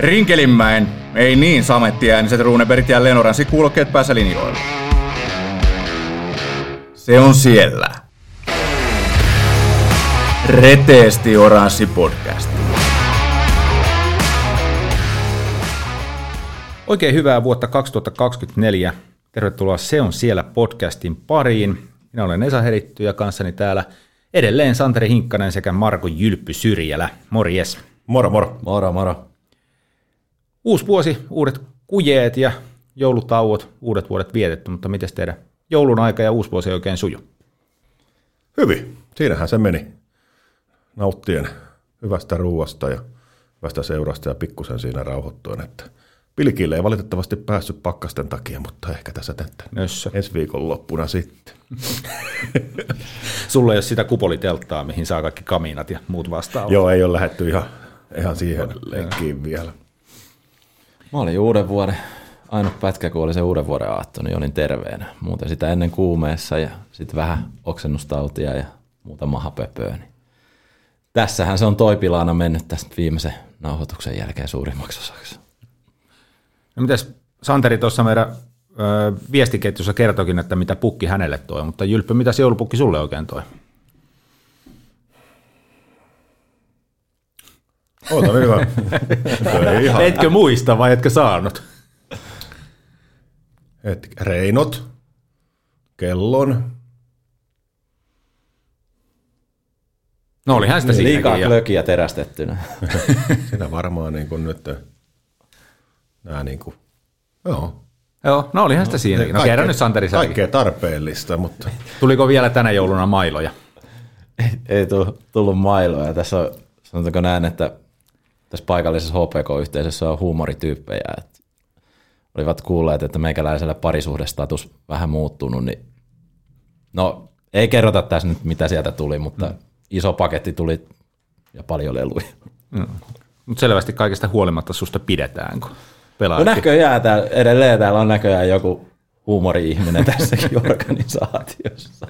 Rinkelinmäen, ei niin samettiääniset Runebergit ja Lenoransi kuulokkeet päässä linjoilla. Se on siellä. Reteesti Oranssi podcast. Oikein hyvää vuotta 2024. Tervetuloa Se on siellä podcastin pariin. Minä olen Esa Heritty ja kanssani täällä edelleen Santeri Hinkkanen sekä Marko Jylppy Syrjälä. Morjes. Moro, moro. Moro, moro. Uusi vuosi, uudet kujeet ja joulutauot, uudet vuodet vietetty, mutta miten teidän joulun aika ja uusi vuosi oikein suju? Hyvin. Siinähän se meni. Nauttien hyvästä ruuasta ja hyvästä seurasta ja pikkusen siinä rauhoittuen, että Pilkille ei valitettavasti päässyt pakkasten takia, mutta ehkä tässä tätä Nössö. ensi viikon loppuna sitten. Sulla ei ole sitä kupolitelttaa, mihin saa kaikki kaminat ja muut vastaavat. Joo, ei ole lähetty ihan, ihan siihen lenkkiin vielä. Mä olin uuden vuoden, ainut pätkä kun oli se uuden vuoden aatto, niin olin terveenä. Muuten sitä ennen kuumeessa ja sitten vähän oksennustautia ja muuta mahapöpöä. Niin tässähän se on toipilaana mennyt tästä viimeisen nauhoituksen jälkeen suurimmaksi osaksi. No mitäs Santeri tuossa meidän ö, viestiketjussa kertokin, että mitä pukki hänelle toi, mutta Jylppö, mitä joulupukki sulle oikein toi? Oota ei ihan. Etkö muista vai etkö saanut? Et, reinot, kellon, No olihan sitä Liikaa siinäkin. Ja, klökiä terästettynä. sitä varmaan niin kuin nyt nämä niin kuin, joo. joo, no olihan sitä siinäkin. No Kaikkea- kerran nyt Santeri säkin. Kaikkea tarpeellista, mutta Tuliko vielä tänä jouluna mailoja? ei, ei tu- tullut mailoja. Tässä on, sanotaanko näin, että tässä paikallisessa HPK-yhteisössä on huumorityyppejä. Että olivat kuulleet, että meikäläisellä parisuhdestatus vähän muuttunut, niin no ei kerrota tässä nyt, mitä sieltä tuli, mutta mm. iso paketti tuli ja paljon leluja. Mutta selvästi kaikesta huolimatta susta pidetään, kun No pelaat. näköjään täällä, edelleen täällä on näköjään joku huumori-ihminen tässäkin organisaatiossa.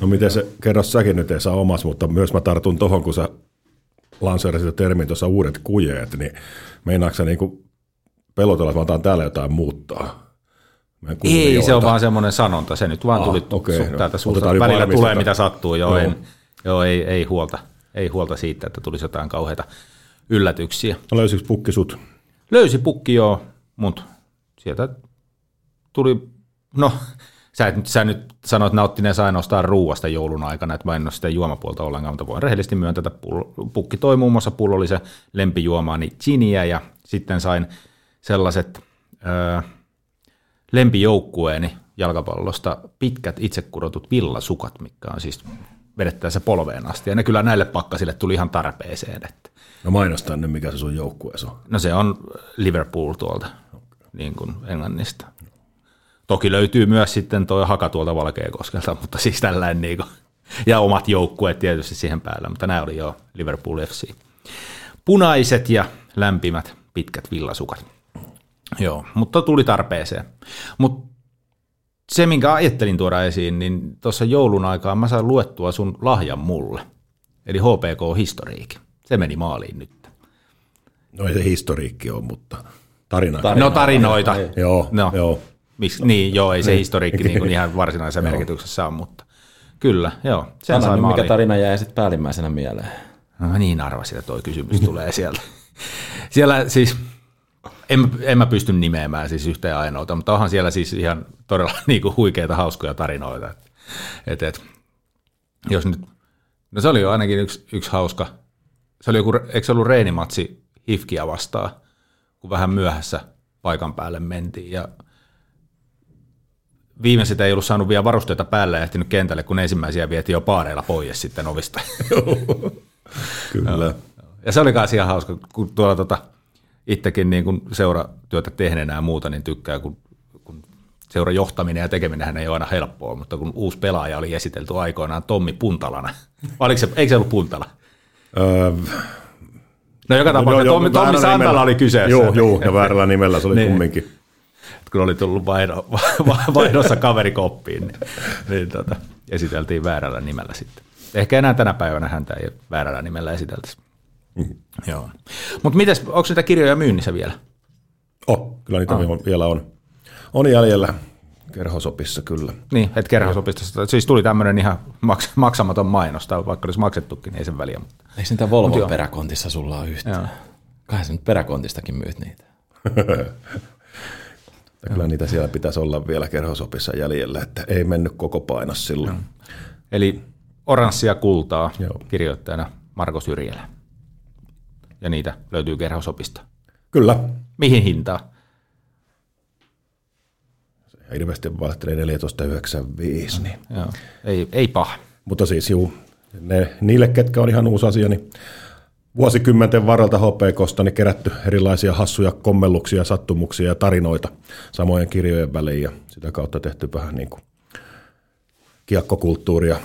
No miten se, kerro säkin nyt ei saa omas, mutta myös mä tartun tohon, kun sä lanseerasit termin tuossa uudet kujeet, niin meinaatko sä niinku pelotella, että mä otan täällä jotain muuttaa? Ei, se on vaan semmoinen sanonta. Se nyt vaan Ah, tuli okay, no. täältä suusta. Välillä tulee mitä sattuu. Joo, Joo. en, joo ei, ei, huolta, ei huolta siitä, että tulisi jotain kauheita yllätyksiä. No löysikö pukki sut? Löysi pukki joo, mutta sieltä tuli, no sä, et, sä nyt sanoit nauttineen ainoastaan ruuasta joulun aikana, että mä en ole sitä juomapuolta ollenkaan, mutta voin rehellisesti myöntää, että pukki toi muun muassa pullollisen lempijuomaani giniä ja sitten sain sellaiset ö, lempijoukkueeni jalkapallosta pitkät itsekudotut villasukat, mitkä on siis vedettäessä polveen asti. Ja ne kyllä näille pakkasille tuli ihan tarpeeseen. Että. No mainostan nyt, mikä se sun joukkueesi on. No se on Liverpool tuolta niin kuin Englannista. Toki löytyy myös sitten tuo haka tuolta Valkeakoskelta, mutta siis tällainen niin kuin, ja omat joukkueet tietysti siihen päällä, mutta nämä oli jo Liverpool FC. Punaiset ja lämpimät pitkät villasukat. Joo, mutta tuli tarpeeseen. Mutta se, minkä ajattelin tuoda esiin, niin tuossa joulun aikaan mä sain luettua sun lahjan mulle, eli HPK-historiikin. Se meni maaliin nyt. No ei se historiikki ole, mutta tarina. No tarinoita. Joo, No. joo. Miks, niin, joo, ei se historiikki niin kuin ihan varsinaisessa merkityksessä on, mutta kyllä, joo. Sen Sano mikä maaliin. tarina jäi sitten päällimmäisenä mieleen. No, niin arvasin, että toi kysymys tulee sieltä. Siellä siis, en, en mä pysty nimeämään siis yhtä ja ainoata, mutta onhan siellä siis ihan todella niin kuin huikeita, hauskoja tarinoita. Et, et, et, jos nyt, no se oli jo ainakin yksi, yksi hauska, se oli joku, eikö se ollut reenimatsi Hifkiä vastaan, kun vähän myöhässä paikan päälle mentiin ja viimeiset ei ollut saanut vielä varusteita päälle ja ehtinyt kentälle, kun ensimmäisiä vietiin jo paareilla pois sitten ovista. Kyllä. Ja se oli myös ihan hauska, kun tuolla tota, itsekin niin kun seuratyötä tehneenä ja muuta, niin tykkää, kun, kun seuran johtaminen ja tekeminen ei ole aina helppoa, mutta kun uusi pelaaja oli esitelty aikoinaan Tommi Puntalana. Oliko se, eikö se ollut Puntala? Öö, No joka tapauksessa Tommi, Tommi väärällä Santala nimellä. oli kyseessä. Joo, joo, ja väärällä nimellä se oli Niin. kumminkin. Kun oli tullut vaihdo, vaihdossa kaverikoppiin, niin, niin tota, esiteltiin väärällä nimellä sitten. Ehkä enää tänä päivänä häntä ei väärällä nimellä esiteltäisi. Mm-hmm. Joo. Mutta mites, onko niitä kirjoja myynnissä vielä? Oh, kyllä niitä ah. vielä on. On jäljellä kerhosopissa kyllä. Niin, että kerhosopistosta. Siis tuli tämmöinen ihan maks- maksamaton mainos, tai vaikka olisi maksettukin, niin ei sen väliä. Mutta. Eikö niitä Volvon peräkontissa sulla ole yhtään? Kai sä nyt peräkontistakin myyt niitä. kyllä niitä siellä pitäisi olla vielä kerhosopissa jäljellä, että ei mennyt koko painos silloin. Eli oranssia kultaa Joo. kirjoittajana Marko Syrjälä. Ja niitä löytyy kerhosopista. Kyllä. Mihin hintaan? Ilmeisesti vaihtelee 14,95, niin. Joo. Ei, ei paha. Mutta siis juu, ne, niille, ketkä on ihan uusi asia, niin vuosikymmenten varrelta HPKsta niin kerätty erilaisia hassuja kommelluksia, sattumuksia ja tarinoita samojen kirjojen väliin ja sitä kautta tehty vähän niin kuin kiekkokulttuuria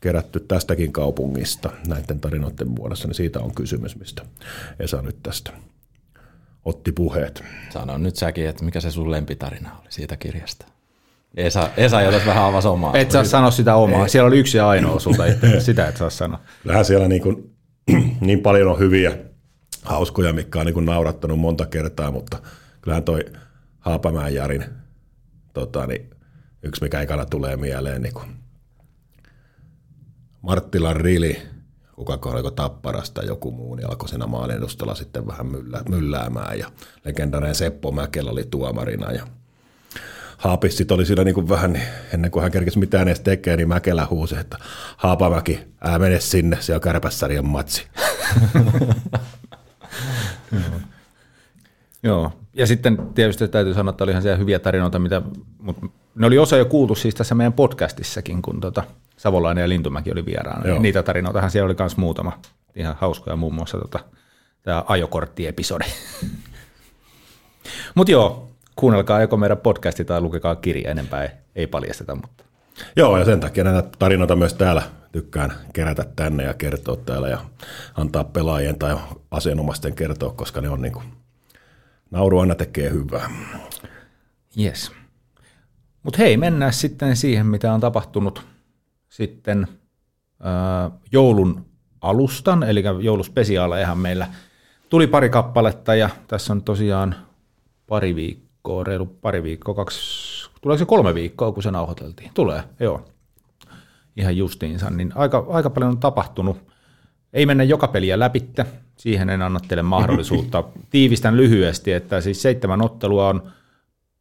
kerätty tästäkin kaupungista näiden tarinoiden muodossa, niin siitä on kysymys, mistä Esa nyt tästä otti puheet. Sano nyt säkin, että mikä se sun lempitarina oli siitä kirjasta. Esa, Esa jotas vähän avasi omaa. Et saa sanoa sitä omaa. Siellä oli yksi ja ainoa sulta itse. Sitä et saa sanoa. Kyllähän siellä niin, kuin, niin paljon on hyviä, hauskoja, mitkä on niin kuin naurattanut monta kertaa, mutta kyllähän toi Haapamäen Jarin tota, niin yksi, mikä ikana tulee mieleen, niin kuin Marttilan Rili, kuka oliko Tapparasta joku muu, niin alkoi siinä maan edustalla sitten vähän myllä, mylläämään. Ja legendainen Seppo Mäkelä oli tuomarina ja Haapis sit oli siinä niin kuin vähän, ennen kuin hän kerkesi mitään edes tekee, niin Mäkelä huusi, että Haapamäki, ää mene sinne, se on kärpässarjan matsi. Joo. Ja sitten tietysti täytyy sanoa, että olihan siellä hyviä tarinoita, mitä, mutta ne oli osa jo kuultu siis tässä meidän podcastissakin, kun tota Savolainen ja Lintumäki oli vieraana. Joo. Niitä tarinoitahan siellä oli myös muutama ihan hauskoja, muun muassa tota, tämä ajokorttiepisodi. mutta joo, kuunnelkaa joko meidän podcasti tai lukekaa kirja enempää, ei, ei paljasteta. Mutta. Joo, ja sen takia näitä tarinoita myös täällä tykkään kerätä tänne ja kertoa täällä ja antaa pelaajien tai asianomaisten kertoa, koska ne on niin kuin, nauru aina tekee hyvää. Yes. Mutta hei, mennään sitten siihen, mitä on tapahtunut sitten ää, joulun alustan, eli jouluspesiaalejahan meillä tuli pari kappaletta ja tässä on tosiaan pari viikkoa, reilu pari viikkoa, kaksi, tuleeko se kolme viikkoa, kun se nauhoiteltiin? Tulee, joo. Ihan justiinsa, niin aika, aika paljon on tapahtunut. Ei mennä joka peliä läpitte, siihen en anna teille mahdollisuutta. Tiivistän lyhyesti, että siis seitsemän ottelua on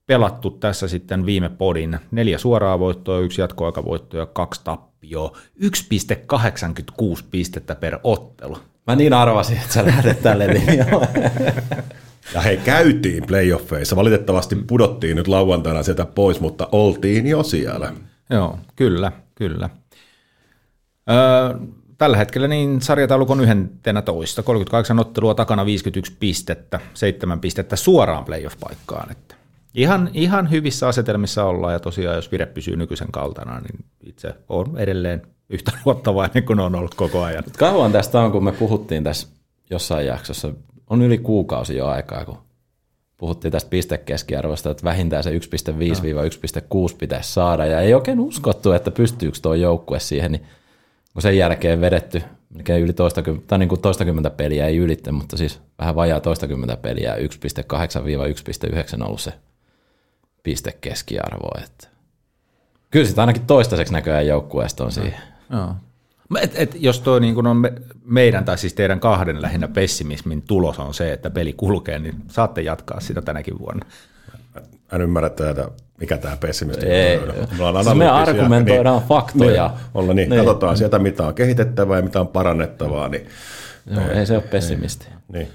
pelattu tässä sitten viime podin. Neljä suoraa voittoa, yksi jatkoaikavoitto ja kaksi tappioa. 1,86 pistettä per ottelu. Mä niin arvasin, että sä lähdet tälle linjalle. Ja he käytiin playoffeissa. Valitettavasti pudottiin nyt lauantaina sieltä pois, mutta oltiin jo siellä. Joo, kyllä, kyllä. Öö, tällä hetkellä niin sarjataulukon 11, 38 ottelua takana 51 pistettä, 7 pistettä suoraan playoff-paikkaan. Että ihan, ihan hyvissä asetelmissa ollaan ja tosiaan jos vire pysyy nykyisen kaltana, niin itse on edelleen yhtä luottavainen kuin on ollut koko ajan. Kauan tästä on, kun me puhuttiin tässä jossain jaksossa, on yli kuukausi jo aikaa, kun puhuttiin tästä pistekeskiarvosta, että vähintään se 1,5-1,6 pitäisi saada, ja ei oikein uskottu, että pystyykö tuo joukkue siihen, niin kun sen jälkeen vedetty melkein yli toistakymmentä, tai niin kuin toistakymmentä peliä ei ylittä, mutta siis vähän vajaa toistakymmentä peliä, 1,8-1,9 on ollut se pistekeskiarvo, että kyllä sitä ainakin toistaiseksi näköjään joukkueesta on siihen. Joo. Et, et, jos tuo niin on me, meidän tai siis teidän kahden lähinnä pessimismin tulos on se, että peli kulkee, niin saatte jatkaa sitä tänäkin vuonna. En ymmärrä tätä, mikä tämä pessimismi Ei. on. Me, siis me argumentoidaan niin, faktoja. Niin, olla niin. niin. Katsotaan sieltä, mitä on kehitettävää ja mitä on parannettavaa. Niin, Joo, ei, ei se ole pessimisti. Niin.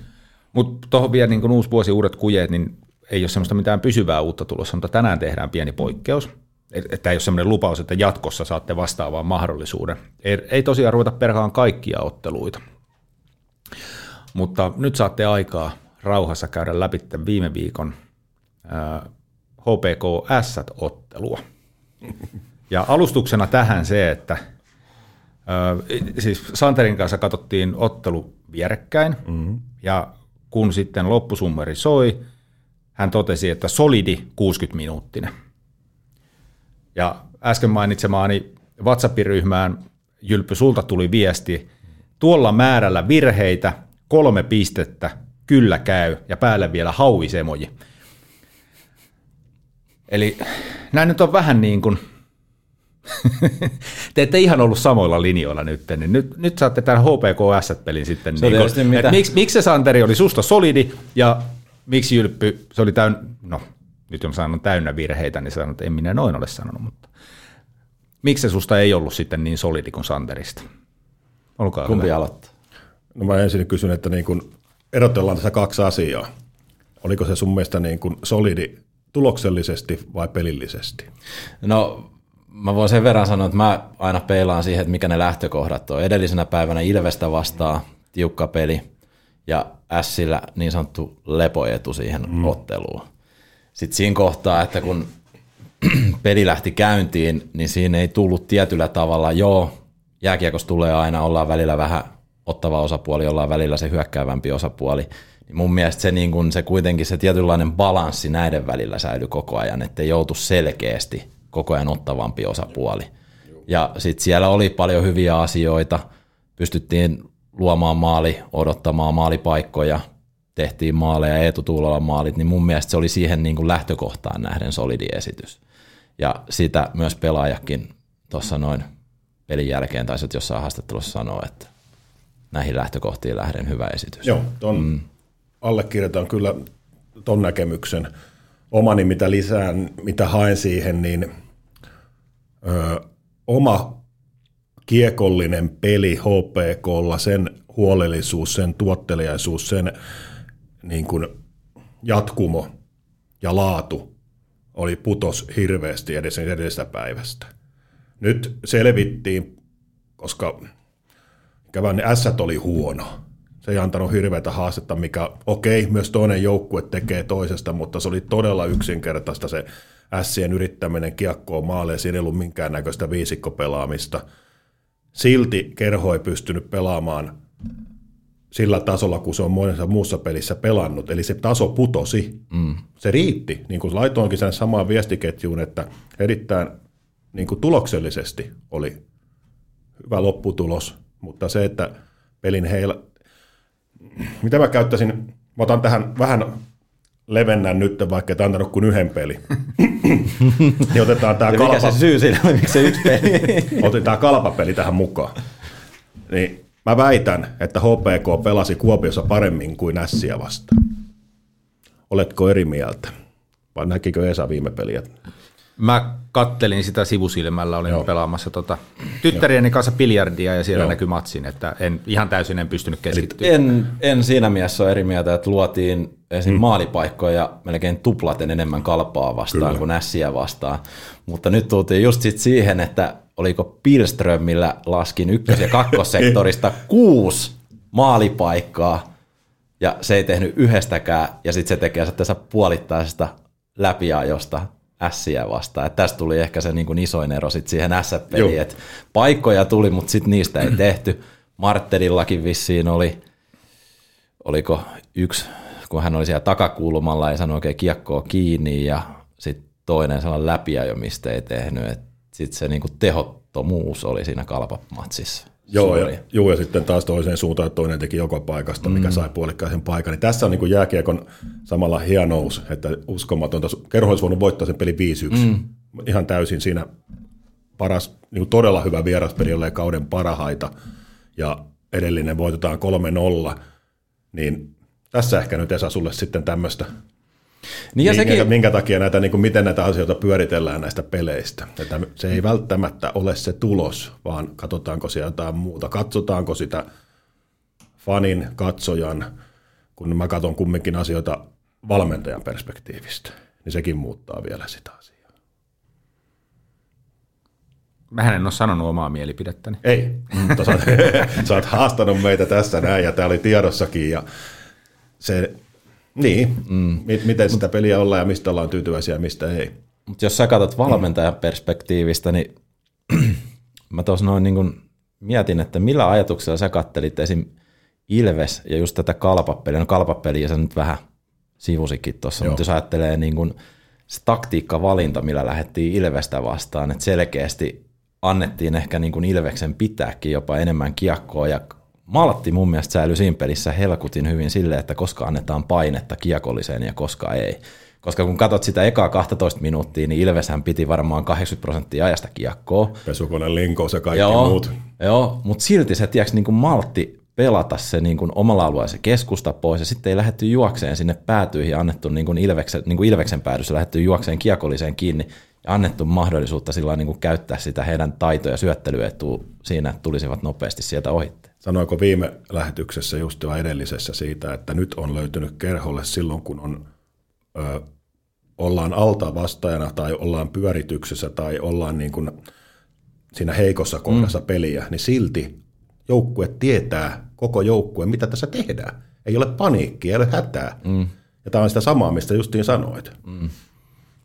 Mutta tuohon vielä niin uusi vuosi, uudet kujeet, niin ei ole semmoista mitään pysyvää uutta tulossa, mutta tänään tehdään pieni poikkeus. Että ei ole semmoinen lupaus, että jatkossa saatte vastaavaan mahdollisuuden. Ei, ei tosiaan ruveta perkaan kaikkia otteluita. Mutta nyt saatte aikaa rauhassa käydä läpi viime viikon äh, HPK S-ottelua. Ja alustuksena tähän se, että äh, siis Santerin kanssa katsottiin ottelu vierekkäin, mm-hmm. ja kun sitten loppusummeri soi, hän totesi, että solidi 60 minuuttinen. Ja äsken mainitsemaani WhatsApp-ryhmään Jylppy, sulta tuli viesti, tuolla määrällä virheitä, kolme pistettä kyllä käy, ja päälle vielä hauisemoji. Eli näin nyt on vähän niin kuin, te ette ihan ollut samoilla linjoilla nyt, niin nyt, nyt saatte tämän HPK-pelin sitten. Se on niin mitä- että miksi, miksi se Santeri oli susta solidi ja miksi Jylppy, se oli täynnä, no nyt on sanonut täynnä virheitä, niin sanon, että en minä noin ole sanonut, mutta miksi se susta ei ollut sitten niin solidi kuin Santerista? Olkaa Kumpi hyvä. aloittaa? No mä ensin kysyn, että niin kun erotellaan tässä kaksi asiaa. Oliko se sun mielestä niin kun solidi tuloksellisesti vai pelillisesti? No mä voin sen verran sanoa, että mä aina peilaan siihen, että mikä ne lähtökohdat on. Edellisenä päivänä Ilvestä vastaa tiukka peli ja Sillä niin sanottu lepoetu siihen mm. otteluun. Sitten siinä kohtaa, että kun peli lähti käyntiin, niin siinä ei tullut tietyllä tavalla, joo, jääkiekossa tulee aina, ollaan välillä vähän ottava osapuoli, ollaan välillä se hyökkäävämpi osapuoli. Niin mun mielestä se, niin kun, se kuitenkin se tietynlainen balanssi näiden välillä säilyi koko ajan, ettei joutu selkeästi koko ajan ottavampi osapuoli. Ja sitten siellä oli paljon hyviä asioita, pystyttiin luomaan maali, odottamaan maalipaikkoja, tehtiin maaleja, Eetu Tuulolan maalit, niin mun mielestä se oli siihen niin kuin lähtökohtaan nähden solidi esitys. Ja sitä myös pelaajakin tuossa noin pelin jälkeen taisivat jossain haastattelussa sanoa, että näihin lähtökohtiin lähden hyvä esitys. Joo, ton mm. allekirjoitan kyllä ton näkemyksen. Omani, mitä lisään, mitä haen siihen, niin ö, oma kiekollinen peli HPKlla, sen huolellisuus, sen tuotteliaisuus, sen niin kuin jatkumo ja laatu oli putos hirveästi edes edellisestä päivästä. Nyt selvittiin, koska Kävän S oli huono. Se ei antanut hirveätä haastetta, mikä okei, myös toinen joukkue tekee toisesta, mutta se oli todella yksinkertaista se Sien yrittäminen kiekkoon maalle, siinä ei ollut minkäännäköistä viisikkopelaamista. Silti Kerho ei pystynyt pelaamaan sillä tasolla, kun se on monessa muussa pelissä pelannut. Eli se taso putosi. Mm. Se riitti. Niin kuin laitoinkin sen samaan viestiketjuun, että erittäin niin kuin tuloksellisesti oli hyvä lopputulos, mutta se, että pelin heillä... Mitä mä käyttäisin? Mä otan tähän vähän levennän nyt, vaikka et antanut kuin yhden pelin. niin otetaan tämä kalpa, se syy siinä oli, miksi se yksi peli? otetaan kalpapeli tähän mukaan. Niin mä väitän, että HPK pelasi Kuopiossa paremmin kuin Ässiä vastaan. Oletko eri mieltä? Vai näkikö Esa viime peliä? Mä kattelin sitä sivusilmällä, olin Joo. pelaamassa tota, tyttärieni kanssa biljardia ja siellä Joo. näkyi matsin, että en, ihan täysin en pystynyt keskittymään. En, en siinä mielessä ole eri mieltä, että luotiin esim. Mm. maalipaikkoja melkein tuplaten enemmän kalpaa vastaan Kyllä. kuin ässiä vastaan. Mutta nyt tultiin just sit siihen, että oliko Pilströmillä laskin ykkös- ja kakkossektorista kuusi maalipaikkaa ja se ei tehnyt yhdestäkään ja sitten se tekee se tässä puolittaisesta läpiajosta ässiä vastaan. Et tästä tuli ehkä se niin kuin isoin ero sit siihen Joo. S-peliin, että paikkoja tuli, mutta sitten niistä ei tehty. Martelillakin vissiin oli, oliko yksi, kun hän oli siellä takakulmalla, ei saanut oikein kiekkoa kiinni ja sitten toinen sellainen läpiajo, mistä ei tehnyt. Sitten se niin kuin tehottomuus oli siinä kalpamatsissa. Joo, ja, joo, ja sitten taas toiseen suuntaan, että toinen teki joka paikasta, mikä Mm. sai puolikkaisen paikan. Niin tässä on niin jääkiekon samalla hienous, että uskomatonta. Kerho olisi voinut voittaa sen peli 5-1. Mm. Ihan täysin siinä paras, niin kuin todella hyvä vieraspeli, jollei kauden parahaita. Ja edellinen voitetaan 3-0. Niin tässä ehkä nyt Esa sulle sitten tämmöistä Niin ja minkä, sekin, minkä takia näitä, niin kuin miten näitä asioita pyöritellään näistä peleistä. Että se ei välttämättä ole se tulos, vaan katsotaanko siellä jotain muuta. Katsotaanko sitä fanin, katsojan, kun mä katson kumminkin asioita valmentajan perspektiivistä, niin sekin muuttaa vielä sitä asiaa. Mä en ole sanonut omaa mielipidettäni. Ei, mutta sä oot, sä oot haastanut meitä tässä näin ja tämä oli tiedossakin ja se, niin, mm. miten sitä peliä ollaan ja mistä ollaan tyytyväisiä ja mistä ei. Mutta jos sä katsot valmentajan perspektiivistä, niin mä tuossa noin niin kun mietin, että millä ajatuksella sä kattelit esim. Ilves ja just tätä kalpapeliä. No kalpapeliä sä nyt vähän sivusikin tuossa, mutta jos ajattelee niin kun se taktiikkavalinta, millä lähdettiin Ilvestä vastaan, että selkeästi annettiin ehkä niin kun Ilveksen pitääkin jopa enemmän kiekkoa ja maltti mun mielestä säilyi siinä pelissä helkutin hyvin sille, että koska annetaan painetta kiekolliseen ja koska ei. Koska kun katsot sitä ekaa 12 minuuttia, niin Ilveshän piti varmaan 80 prosenttia ajasta kiekkoa. Pesukone, linkous ja kaikki Joo, muut. joo mutta silti se tiedätkö, niin kuin maltti pelata se niin kuin omalla alueella se keskusta pois ja sitten ei lähdetty juokseen sinne päätyihin ja annettu niin kuin Ilveksen, niin kuin Ilveksen päädyssä lähdetty juokseen kiekolliseen kiinni ja annettu mahdollisuutta sillä niin kuin käyttää sitä heidän taitoja syöttelyetua siinä, että tulisivat nopeasti sieltä ohitte. Sanoiko viime lähetyksessä just jo edellisessä siitä, että nyt on löytynyt kerholle silloin, kun on, ö, ollaan alta vastaajana tai ollaan pyörityksessä tai ollaan niin kuin siinä heikossa kohdassa mm. peliä, niin silti joukkue tietää, koko joukkue, mitä tässä tehdään. Ei ole paniikkia, ei ole hätää. Mm. Ja tämä on sitä samaa, mistä justiin sanoit. Mm.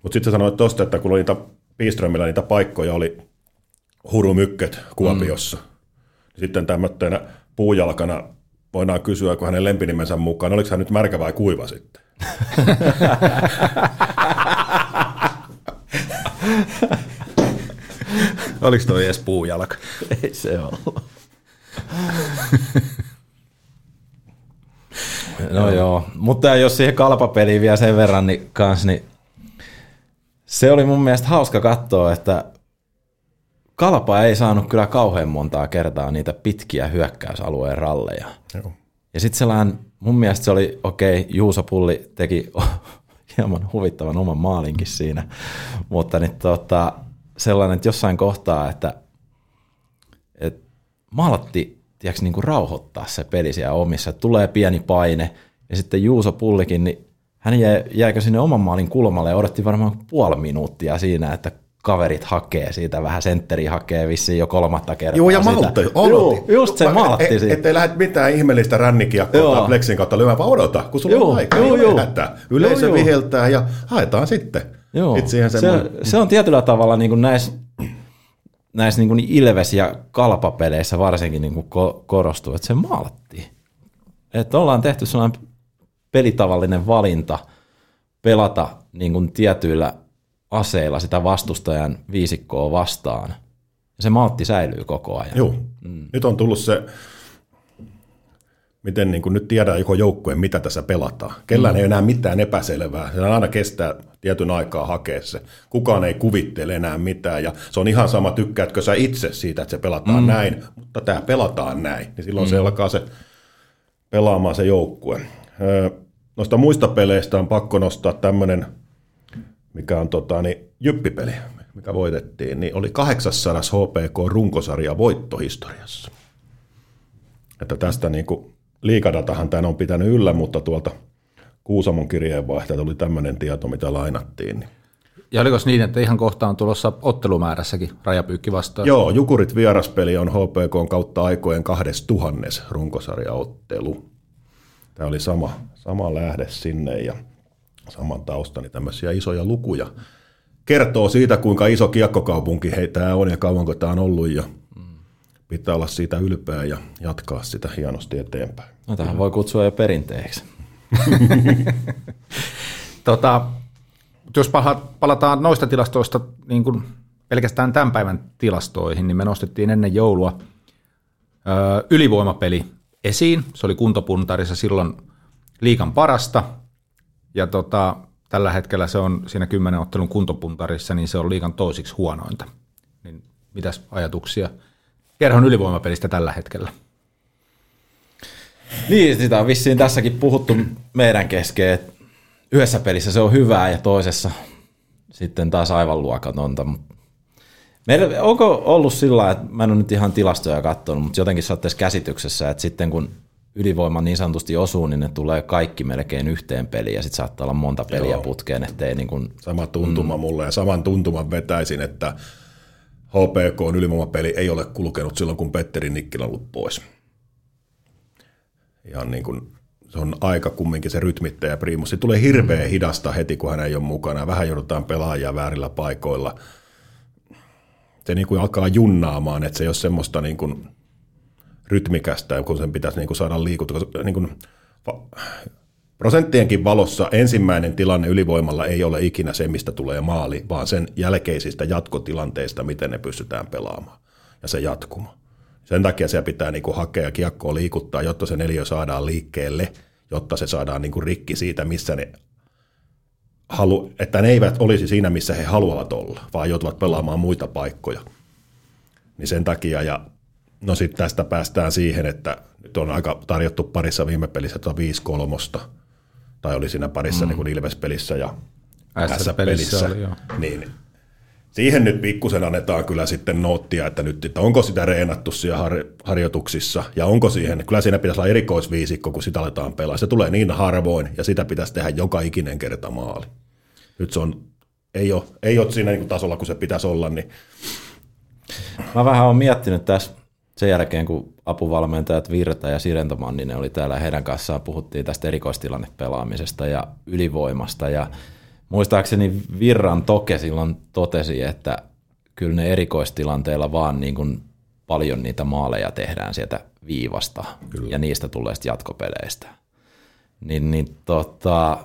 Mutta sitten sanoit tuosta, että kun oli niitä Piströmillä niitä paikkoja oli hurumykket Kuopiossa. Mm. Sitten tämmöisenä puujalkana voidaan kysyä, kun hänen lempinimensä mukaan, oliko hän nyt märkä vai kuiva sitten? Oliko toi edes puujalka? Ei se ole. no joo, mutta jos siihen kalpapeliin vielä sen verran, niin, kans, niin se oli mun mielestä hauska katsoa, että Kalpa ei saanut kyllä kauhean montaa kertaa niitä pitkiä hyökkäysalueen ralleja. Joo. Ja sitten sellainen, mun mielestä se oli, okei, okay, Juuso Pulli teki hieman huvittavan oman maalinkin siinä, mutta niin, tota, sellainen, että jossain kohtaa, että, että maltti tiedätkö, niin kuin rauhoittaa se peli siellä omissa, että tulee pieni paine, ja sitten Juuso Pullikin, niin hän jäi, jäikö sinne oman maalin kulmalle ja odotti varmaan puoli minuuttia siinä, että kaverit hakee siitä, vähän sentteri hakee vissiin jo kolmatta kertaa. Joo, ja maltta, Joo, just se maltti et. Ettei lähde mitään ihmeellistä rännikiekkoa tai pleksin kautta lyömään, vaan odota, kun sulla Joo, on aika, joo, joo. hätää. Yleisö Joo, viheltää ja haetaan sitten. Joo, se, se on tietyllä tavalla niin kuin näissä, näissä niin kuin Ilves- ja kalpapeleissä varsinkin niin kuin ko- korostuu, että se maltti. Että ollaan tehty sellainen pelitavallinen valinta pelata niin kuin tietyillä aseilla sitä vastustajan viisikkoa vastaan. Ja se maltti säilyy koko ajan. Joo. Mm. Nyt on tullut se, miten niin kuin nyt tiedään joko joukkueen, mitä tässä pelataan. Kellään mm. ei enää mitään epäselvää. Se aina kestää tietyn aikaa hakea se. Kukaan ei kuvittele enää mitään. Ja se on ihan sama, tykkäätkö sä itse siitä, että se pelataan mm. näin, mutta tämä pelataan näin. Niin silloin mm. se alkaa se pelaamaan se joukkue. Noista muista peleistä on pakko nostaa tämmöinen, mikä on tota, niin, jyppipeli, mikä voitettiin, niin oli 800 HPK runkosarja voittohistoriassa. Että tästä niin kuin, liikadatahan tämän on pitänyt yllä, mutta tuolta Kuusamon kirjeenvaihtajalta tuli tämmöinen tieto, mitä lainattiin. Niin. Ja oliko niin, että ihan kohta on tulossa ottelumäärässäkin rajapyykki vastaan? Joo, Jukurit vieraspeli on HPK kautta aikojen 2000 runkosarjaottelu. Tämä oli sama, sama lähde sinne ja saman taustan, niin tämmöisiä isoja lukuja. Kertoo siitä, kuinka iso kiekkokaupunki hei, tämä on ja kauanko tämä on ollut ja pitää olla siitä ylpeä ja jatkaa sitä hienosti eteenpäin. No tähän voi kutsua jo perinteeksi. Tota, jos pala- palataan noista tilastoista niin kuin pelkästään tämän päivän tilastoihin, niin me nostettiin ennen joulua ylivoimapeli esiin. Se oli kuntopuntarissa silloin liikan parasta. Ja tota, tällä hetkellä se on siinä kymmenen ottelun kuntopuntarissa, niin se on liikan toisiksi huonointa. Niin mitäs ajatuksia kerhon ylivoimapelistä tällä hetkellä? Niin, sitä on vissiin tässäkin puhuttu meidän kesken, että yhdessä pelissä se on hyvää ja toisessa sitten taas aivan luokatonta. Meillä, onko ollut sillä että mä en ole nyt ihan tilastoja katsonut, mutta jotenkin saattaisi käsityksessä, että sitten kun ylivoima niin sanotusti osuu, niin ne tulee kaikki melkein yhteen peliin ja sitten saattaa olla monta peliä Joo. putkeen, ettei niin kuin, Sama tuntuma mm. mulle ja saman tuntuman vetäisin, että HPK on ylivoimapeli ei ole kulkenut silloin, kun Petteri Nikkilä on ollut pois. Ihan niin kuin, se on aika kumminkin se rytmittäjä primus. Se tulee hirveän hidasta heti, kun hän ei ole mukana. Vähän joudutaan pelaajia väärillä paikoilla. Se niin kuin alkaa junnaamaan, että se ei ole semmoista niin kuin rytmikästä, kun sen pitäisi niin kuin saada liikuttua. Niin kuin, prosenttienkin valossa ensimmäinen tilanne ylivoimalla ei ole ikinä se, mistä tulee maali, vaan sen jälkeisistä jatkotilanteista, miten ne pystytään pelaamaan. Ja se jatkuma. Sen takia siellä pitää niin kuin hakea kiekkoa liikuttaa, jotta se neliö saadaan liikkeelle, jotta se saadaan niin kuin rikki siitä, missä ne halu, että ne eivät olisi siinä, missä he haluavat olla, vaan joutuvat pelaamaan muita paikkoja. Niin sen takia, ja no sitten tästä päästään siihen, että nyt on aika tarjottu parissa viime pelissä tuota 5 kolmosta, tai oli siinä parissa mm. niin kuin Ilves-pelissä ja S-pelissä oli, joo. niin siihen nyt pikkusen annetaan kyllä sitten noottia, että nyt, että onko sitä reenattu siellä har, harjoituksissa, ja onko siihen, kyllä siinä pitäisi olla erikoisviisikko, kun sitä aletaan pelaa. Se tulee niin harvoin, ja sitä pitäisi tehdä joka ikinen kerta maali. Nyt se on, ei ole, ei ole siinä niin tasolla, kun se pitäisi olla, niin Mä vähän olen miettinyt tässä sen jälkeen, kun apuvalmentajat Virta ja Sirento Manninen oli täällä heidän kanssaan, puhuttiin tästä erikoistilannepelaamisesta ja ylivoimasta ja muistaakseni Virran Toke silloin totesi, että kyllä ne erikoistilanteilla vaan niin kuin paljon niitä maaleja tehdään sieltä viivasta kyllä. ja niistä tulee jatkopeleistä. Niin, niin tota,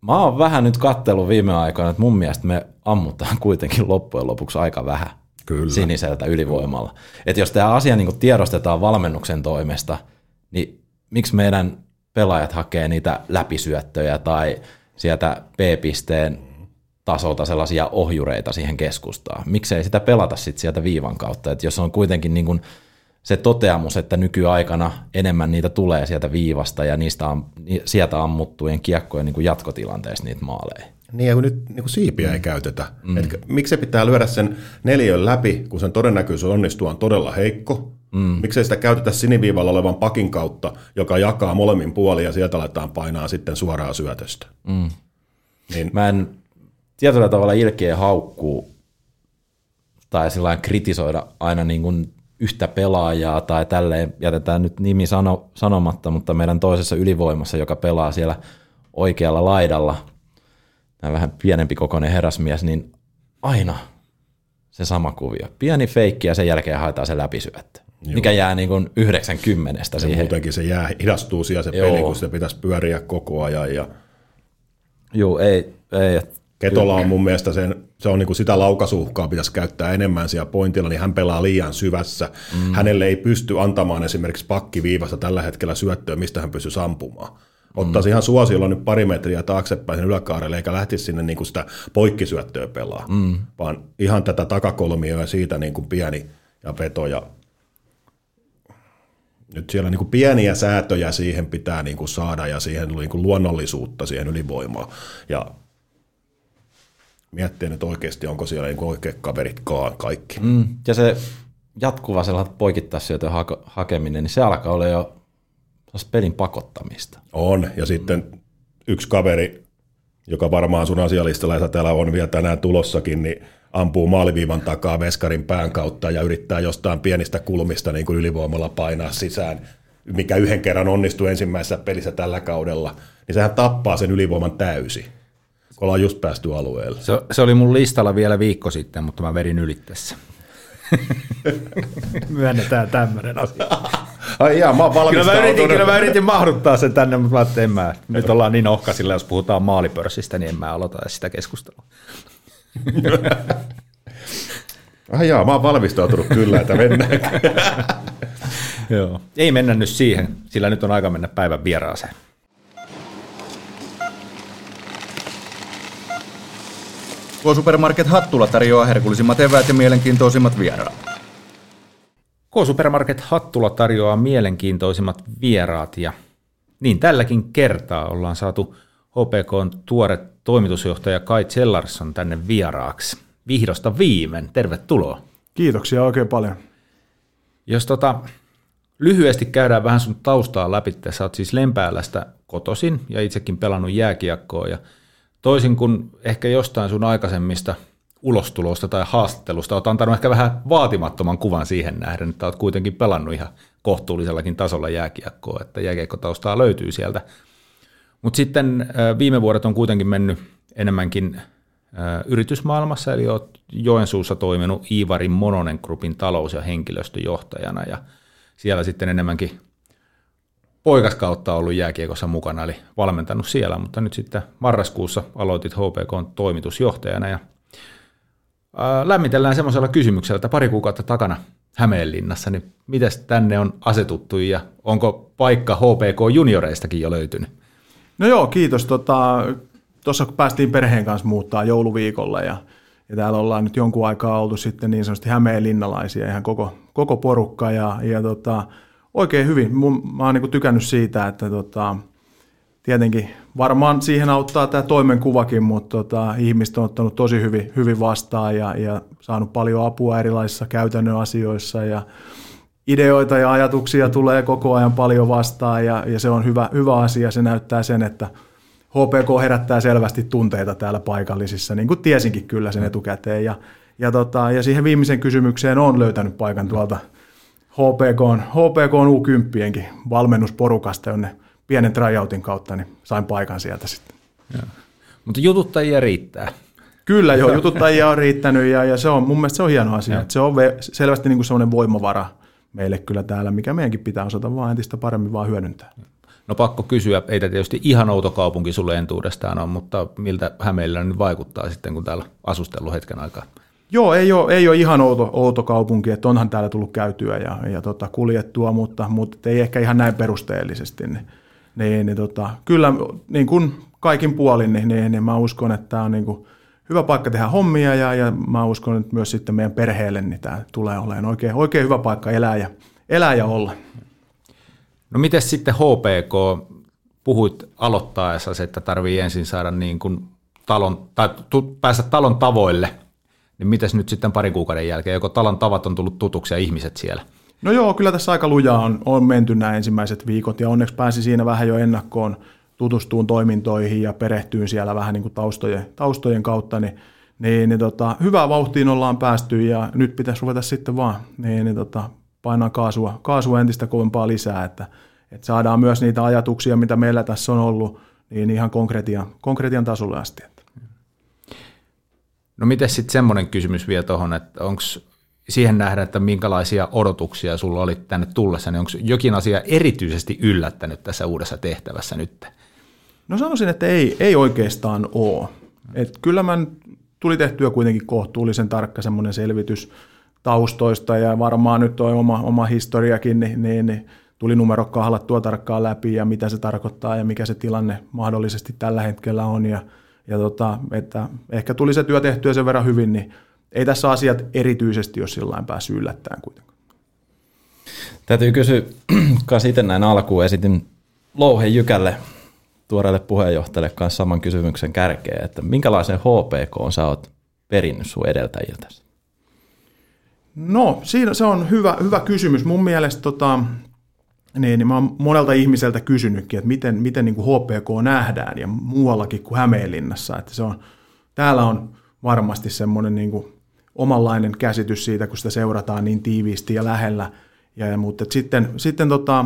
mä oon vähän nyt kattellut viime aikoina, että mun mielestä me ammutaan kuitenkin loppujen lopuksi aika vähän Kyllä. siniseltä ylivoimalla. Että jos tämä asia niin tiedostetaan valmennuksen toimesta, niin miksi meidän pelaajat hakee niitä läpisyöttöjä tai sieltä B-pisteen tasolta sellaisia ohjureita siihen keskustaan? Miksei sitä pelata sitten sieltä viivan kautta? Että jos on kuitenkin niin kuin se toteamus, että nykyaikana enemmän niitä tulee sieltä viivasta ja niistä ni- sieltä ammuttujen kiekkojen niin jatkotilanteessa niitä maaleja. Niin kun nyt niin kuin siipiä ei käytetä. Mm. Et, miksi se pitää lyödä sen neljön läpi, kun sen todennäköisyys onnistua on todella heikko? Mm. Miksei sitä käytetä siniviivalla olevan pakin kautta, joka jakaa molemmin puolin ja sieltä aletaan painaa sitten suoraan syötöstä? Mm. Niin, Mä en tietyllä tavalla ilkeä haukkuu tai sillä kritisoida aina niin kuin yhtä pelaajaa tai tälleen, jätetään nyt nimi sano, sanomatta, mutta meidän toisessa ylivoimassa, joka pelaa siellä oikealla laidalla, tämä vähän pienempi kokoinen herrasmies, niin aina se sama kuvio. Pieni feikki ja sen jälkeen haetaan se läpisyöttö, mikä jää niin kuin 90 ja siihen. muutenkin se jää, hidastuu siellä se Joo. peli, kun se pitäisi pyöriä koko ajan. Ja Joo, ei, ei. et- Ketola on mun mielestä sen, se on niin kuin sitä laukasuhkaa pitäisi käyttää enemmän siellä pointilla, niin hän pelaa liian syvässä. Mm. Hänelle ei pysty antamaan esimerkiksi pakkiviivasta tällä hetkellä syöttöä, mistä hän pystyy ampumaan. Ottaisi ihan suosiolla nyt pari metriä taaksepäin sen yläkaarelle, eikä lähtisi sinne niin kuin sitä poikkisyöttöä pelaa, mm. vaan ihan tätä takakolmioa ja siitä niin kuin pieni ja veto. Ja nyt siellä niin kuin pieniä säätöjä siihen pitää niin kuin saada ja siihen niin kuin luonnollisuutta siihen ylivoimaan. Ja miettiä nyt oikeasti, onko siellä niin oikeat kaveritkaan kaikki. Mm. Mm, ja se jatkuva sellainen poikittaisyötön hake- hakeminen, niin se alkaa olla jo sellaista pelin pakottamista. On, ja sitten yksi kaveri, joka varmaan sun asialistalla ja täällä on vielä tänään tulossakin, niin ampuu maaliviivan takaa veskarin pään kautta ja yrittää jostain pienistä kulmista niin kuin ylivoimalla painaa sisään, mikä yhden kerran onnistui ensimmäisessä pelissä tällä kaudella, niin sehän tappaa sen ylivoiman täysi, kun ollaan just päästy alueelle. Se, se oli mun listalla vielä viikko sitten, mutta mä verin yli tässä. Myönnetään tämmöinen asia. Ai jaa, mä oon Kyllä mä, yritin, kyllä mä yritin mahduttaa sen tänne, mutta mä ajattelin, en mä. Nyt ollaan niin ohkasilla, jos puhutaan maalipörssistä, niin en mä aloita edes sitä keskustelua. Ai jaa, mä oon valmistautunut kyllä, että mennään. Joo. Ei mennä nyt siihen, sillä nyt on aika mennä päivän vieraaseen. K-Supermarket Hattula tarjoaa herkullisimmat eväät ja mielenkiintoisimmat vieraat. K-Supermarket Hattula tarjoaa mielenkiintoisimmat vieraat ja niin tälläkin kertaa ollaan saatu HPKn tuore toimitusjohtaja Kai Zellarsson tänne vieraaksi. Vihdosta viimein, tervetuloa. Kiitoksia oikein paljon. Jos tota, lyhyesti käydään vähän sun taustaa läpi, sä oot siis Lempäälästä kotosin ja itsekin pelannut jääkiekkoa ja toisin kuin ehkä jostain sun aikaisemmista ulostulosta tai haastattelusta, oot antanut ehkä vähän vaatimattoman kuvan siihen nähden, että oot kuitenkin pelannut ihan kohtuullisellakin tasolla jääkiekkoa, että jääkiekkotaustaa löytyy sieltä. Mutta sitten viime vuodet on kuitenkin mennyt enemmänkin yritysmaailmassa, eli olet Joensuussa toiminut Iivarin Mononen Groupin talous- ja henkilöstöjohtajana, ja siellä sitten enemmänkin poikaskautta ollut jääkiekossa mukana, eli valmentanut siellä, mutta nyt sitten marraskuussa aloitit HPK toimitusjohtajana, ja ää, lämmitellään semmoisella kysymyksellä, että pari kuukautta takana Hämeenlinnassa, niin miten tänne on asetuttu ja onko paikka HPK junioreistakin jo löytynyt? No joo, kiitos. Tuossa tota, kun päästiin perheen kanssa muuttaa jouluviikolla ja, ja täällä ollaan nyt jonkun aikaa oltu sitten niin sanotusti Hämeenlinnalaisia, ihan koko, koko porukka ja, ja tota, oikein hyvin. Mun, mä oon niin tykännyt siitä, että tota, tietenkin varmaan siihen auttaa tämä toimenkuvakin, mutta tota, ihmiset on ottanut tosi hyvin, hyvin vastaan ja, ja saanut paljon apua erilaisissa käytännön asioissa ja ideoita ja ajatuksia tulee koko ajan paljon vastaan ja, ja se on hyvä, hyvä asia. Se näyttää sen, että HPK herättää selvästi tunteita täällä paikallisissa, niin kuin tiesinkin kyllä sen etukäteen. Ja, ja, tota, ja siihen viimeisen kysymykseen on löytänyt paikan tuolta HPK, HPK U10 valmennusporukasta, jonne pienen tryoutin kautta niin sain paikan sieltä sitten. Ja. Mutta jututtajia riittää. Kyllä joo, jututtajia on riittänyt ja, ja se on, mun mielestä se on hieno asia. Että se on ve, selvästi niin kuin sellainen voimavara meille kyllä täällä, mikä meidänkin pitää osata vaan entistä paremmin vaan hyödyntää. No pakko kysyä, ei tietysti ihan outo kaupunki sulle entuudestaan on, mutta miltä Hämeellä nyt vaikuttaa sitten, kun täällä asustellut hetken aikaa? Joo, ei ole, ei ole ihan outo, outo kaupunki, että onhan täällä tullut käytyä ja, ja tota, kuljettua, mutta, mutta ei ehkä ihan näin perusteellisesti. Niin, niin, niin tota, kyllä niin kuin kaikin puolin, niin, niin, niin mä uskon, että tämä on niin kuin hyvä paikka tehdä hommia ja, ja mä uskon, että myös sitten meidän perheelle niin tämä tulee olemaan oikein, oikein hyvä paikka elää ja, elää ja olla. No miten sitten HPK, puhuit aloittaessa, että tarvii ensin saada niin kuin talon, tai päästä talon tavoille, niin miten nyt sitten parin kuukauden jälkeen, joko talon tavat on tullut tutuksi ja ihmiset siellä? No joo, kyllä tässä aika lujaa on, on menty nämä ensimmäiset viikot ja onneksi pääsi siinä vähän jo ennakkoon tutustuun toimintoihin ja perehtyyn siellä vähän niin kuin taustojen, taustojen kautta, niin, niin, niin tota, hyvää vauhtiin ollaan päästy ja nyt pitäisi ruveta sitten vaan niin, niin tota, painaa kaasua, kaasua entistä kovempaa lisää, että, että saadaan myös niitä ajatuksia, mitä meillä tässä on ollut, niin ihan konkretian, konkretian tasolle asti. No miten sitten semmoinen kysymys vielä tuohon, että onko siihen nähdä, että minkälaisia odotuksia sulla oli tänne tullessa, niin onko jokin asia erityisesti yllättänyt tässä uudessa tehtävässä nyt? No sanoisin, että ei, ei oikeastaan ole. Et kyllä mä tuli tehtyä kuitenkin kohtuullisen tarkka semmoinen selvitys taustoista ja varmaan nyt tuo oma, oma historiakin, niin, niin, niin tuli numero kahlattua tarkkaan läpi ja mitä se tarkoittaa ja mikä se tilanne mahdollisesti tällä hetkellä on ja, ja tota, että ehkä tuli se työ tehtyä sen verran hyvin, niin ei tässä asiat erityisesti ole sillä päässyt yllättäen kuitenkaan. Täytyy kysyä, kanssa itse näin alkuun esitin Louhe Jykälle, tuoreelle puheenjohtajalle kanssa saman kysymyksen kärkeen, että minkälaisen HPK on sä oot perinnyt sun edeltäjiltä? No, siinä se on hyvä, hyvä kysymys. Mun mielestä tota, niin, niin mä oon monelta ihmiseltä kysynytkin, että miten, miten niin kuin HPK nähdään ja muuallakin kuin Hämeenlinnassa. Että se on, täällä on varmasti semmoinen niin kuin omanlainen käsitys siitä, kun sitä seurataan niin tiiviisti ja lähellä. Ja, mutta sitten, sitten tota,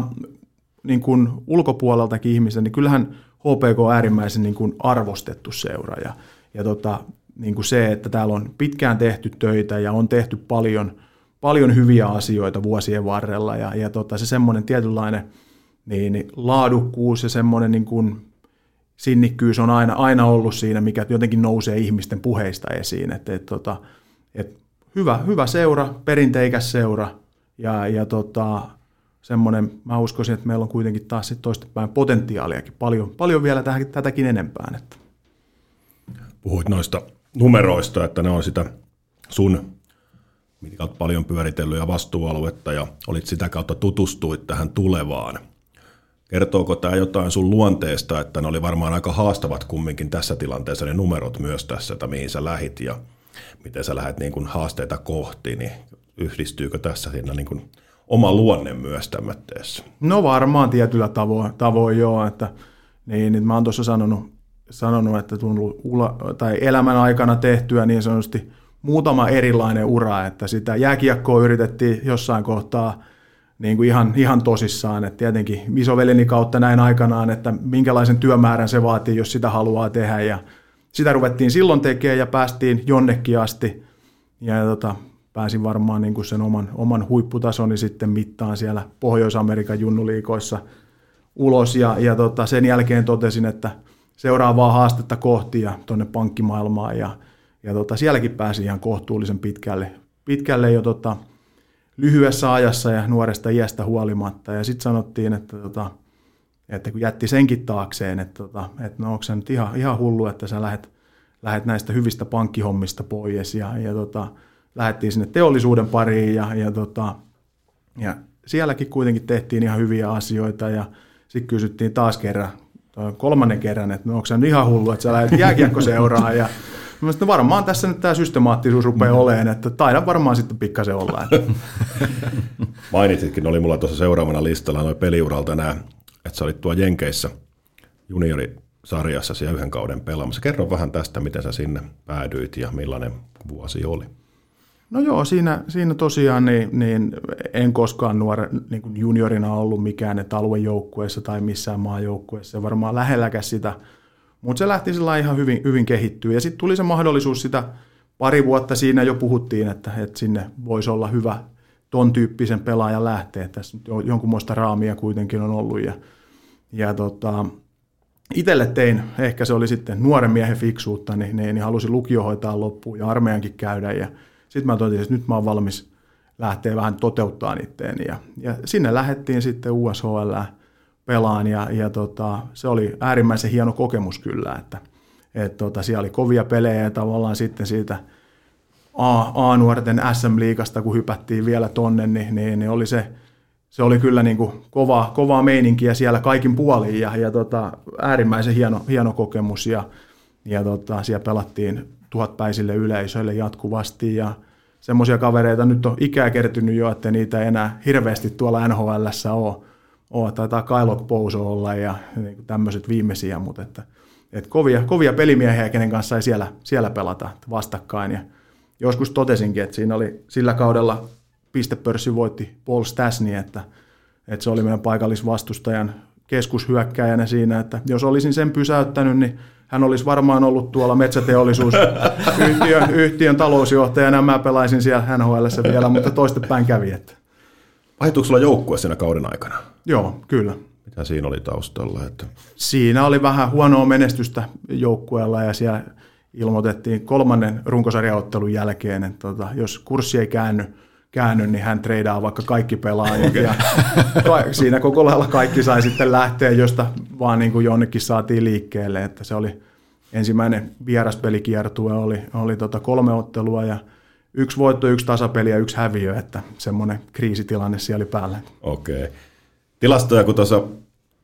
niin kuin ulkopuoleltakin ihmisen, niin kyllähän HPK on äärimmäisen niin kuin arvostettu seura. Ja, ja tota, niin kuin se, että täällä on pitkään tehty töitä ja on tehty paljon, paljon hyviä asioita vuosien varrella. Ja, ja tota, se semmoinen tietynlainen niin, niin laadukkuus ja semmoinen niin kuin sinnikkyys on aina, aina ollut siinä, mikä jotenkin nousee ihmisten puheista esiin. Että, et, tota, et hyvä, hyvä seura, perinteikäs seura ja, ja tota, semmoinen, mä uskoisin, että meillä on kuitenkin taas sitten toistepäin potentiaaliakin paljon, paljon vielä tähän, tätäkin enempään. Että. Puhuit noista numeroista, että ne on sitä sun mitkä olet paljon pyöritellyt ja vastuualuetta ja olit sitä kautta tutustuit tähän tulevaan. Kertooko tämä jotain sun luonteesta, että ne oli varmaan aika haastavat kumminkin tässä tilanteessa ne numerot myös tässä, että mihin sä lähit ja miten sä lähdet niin kuin haasteita kohti, niin yhdistyykö tässä siinä niin kuin oma luonne myös tämmöisessä? No varmaan tietyllä tavoin, tavoin joo, että niin, niin mä oon tuossa sanonut, sanonut, että tullut ula, tai elämän aikana tehtyä niin sanotusti muutama erilainen ura, että sitä jääkiekkoa yritettiin jossain kohtaa niin kuin ihan, ihan tosissaan, että tietenkin isoveljeni kautta näin aikanaan, että minkälaisen työmäärän se vaatii, jos sitä haluaa tehdä ja sitä ruvettiin silloin tekemään ja päästiin jonnekin asti. Ja tota, pääsin varmaan niin kuin sen oman, oman huipputasoni sitten mittaan siellä Pohjois-Amerikan junnuliikoissa ulos. Ja, ja tota, sen jälkeen totesin, että seuraavaa haastetta kohti ja tuonne pankkimaailmaan. Ja, ja tota, sielläkin pääsin ihan kohtuullisen pitkälle, pitkälle jo tota, lyhyessä ajassa ja nuoresta iästä huolimatta. Ja sitten sanottiin, että, tota, että kun jätti senkin taakseen, että, tota, että no onko se nyt ihan, ihan hullu, että sä lähdet, lähdet näistä hyvistä pankkihommista pois. Ja, ja tota, lähdettiin sinne teollisuuden pariin ja, ja, tota, ja sielläkin kuitenkin tehtiin ihan hyviä asioita ja sitten kysyttiin taas kerran, kolmannen kerran, että no onko se nyt ihan hullu, että sä lähdet jääkiekkoseuraan ja Mielestäni no varmaan tässä nyt tämä systemaattisuus rupeaa olemaan, että taidan varmaan sitten pikkasen olla. Että. Mainitsitkin, oli mulla tuossa seuraavana listalla noin peliuralta nämä, että sä olit tuo Jenkeissä juniorisarjassa siellä yhden kauden pelaamassa. Kerro vähän tästä, miten sä sinne päädyit ja millainen vuosi oli. No joo, siinä, siinä tosiaan niin, niin en koskaan nuore, niin kuin juniorina ollut mikään että aluejoukkueessa tai missään maajoukkueessa. Varmaan lähelläkään sitä – mutta se lähti sillä ihan hyvin, hyvin kehittyä. Ja sitten tuli se mahdollisuus sitä pari vuotta siinä jo puhuttiin, että, että sinne voisi olla hyvä ton tyyppisen pelaajan lähteä. Tässä nyt jonkunmoista raamia kuitenkin on ollut. Ja, ja tota, itselle tein, ehkä se oli sitten nuoren miehen fiksuutta, niin, niin, niin halusin lukio hoitaa loppuun ja armeijankin käydä. Ja sitten mä totesin, että nyt mä oon valmis lähteä vähän toteuttaa itteeni. Ja, ja sinne lähdettiin sitten USHL pelaan ja, ja tota, se oli äärimmäisen hieno kokemus kyllä, että et tota, siellä oli kovia pelejä ja tavallaan sitten siitä A-nuorten SM-liigasta, kun hypättiin vielä tonne, niin, niin, niin oli se, se oli kyllä niin kuin kova, kovaa meininkiä siellä kaikin puolin ja, ja tota, äärimmäisen hieno, hieno kokemus ja, ja tota, siellä pelattiin tuhatpäisille yleisöille jatkuvasti ja semmoisia kavereita nyt on ikää kertynyt jo, että niitä ei enää hirveästi tuolla NHL ole ole, taitaa Kailok Pouso olla ja niin tämmöiset viimeisiä, mutta että, että kovia, kovia pelimiehiä, kenen kanssa ei siellä, siellä pelata vastakkain. Ja joskus totesinkin, että siinä oli sillä kaudella pistepörssi voitti Paul Stasny, että, että se oli meidän paikallisvastustajan keskushyökkäjänä siinä, että jos olisin sen pysäyttänyt, niin hän olisi varmaan ollut tuolla metsäteollisuusyhtiön yhtiön talousjohtajana ja mä pelaisin siellä NHL vielä, mutta toistepäin kävi. Että. Vaihtuiko sulla joukkue siinä kauden aikana? Joo, kyllä. Mitä siinä oli taustalla? Että... Siinä oli vähän huonoa menestystä joukkueella ja siellä ilmoitettiin kolmannen runkosarjaottelun jälkeen, että tota, jos kurssi ei käänny, käänny, niin hän treidaa vaikka kaikki pelaajat. Ja ka- siinä koko lailla kaikki sai sitten lähteä, josta vaan niin kuin jonnekin saatiin liikkeelle. Että se oli ensimmäinen vieraspelikiertue, oli, oli tota kolme ottelua ja yksi voitto, yksi tasapeli ja yksi häviö, että semmoinen kriisitilanne siellä oli päällä. Okei. Okay. Tilastoja, kun tuossa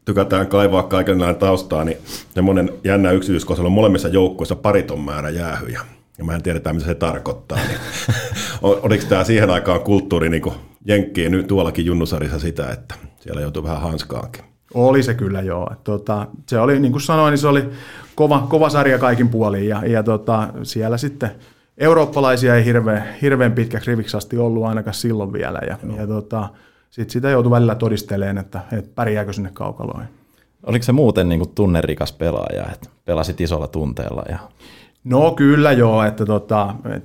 tykätään kaivaa kaiken näin taustaa, niin semmoinen jännä yksityiskohta on molemmissa joukkueissa pariton määrä jäähyjä. Ja mä en tiedetä, mitä se tarkoittaa. Niin, oliko tämä siihen aikaan kulttuuri niin jenkkiin nyt tuollakin junnusarissa sitä, että siellä joutuu vähän hanskaankin? Oli se kyllä joo. Tota, se oli, niin kuin sanoin, niin se oli kova, kova sarja kaikin puolin ja, ja tota, siellä sitten eurooppalaisia ei hirveän, hirveän pitkäksi riviksi asti ollut ainakaan silloin vielä. Ja, ja tota, sitten sitä joutui välillä todistelemaan, että, että pärjääkö sinne kaukaloon. Oliko se muuten niin kuin tunnerikas pelaaja, että pelasit isolla tunteella? Ja... No kyllä joo, että tota, et,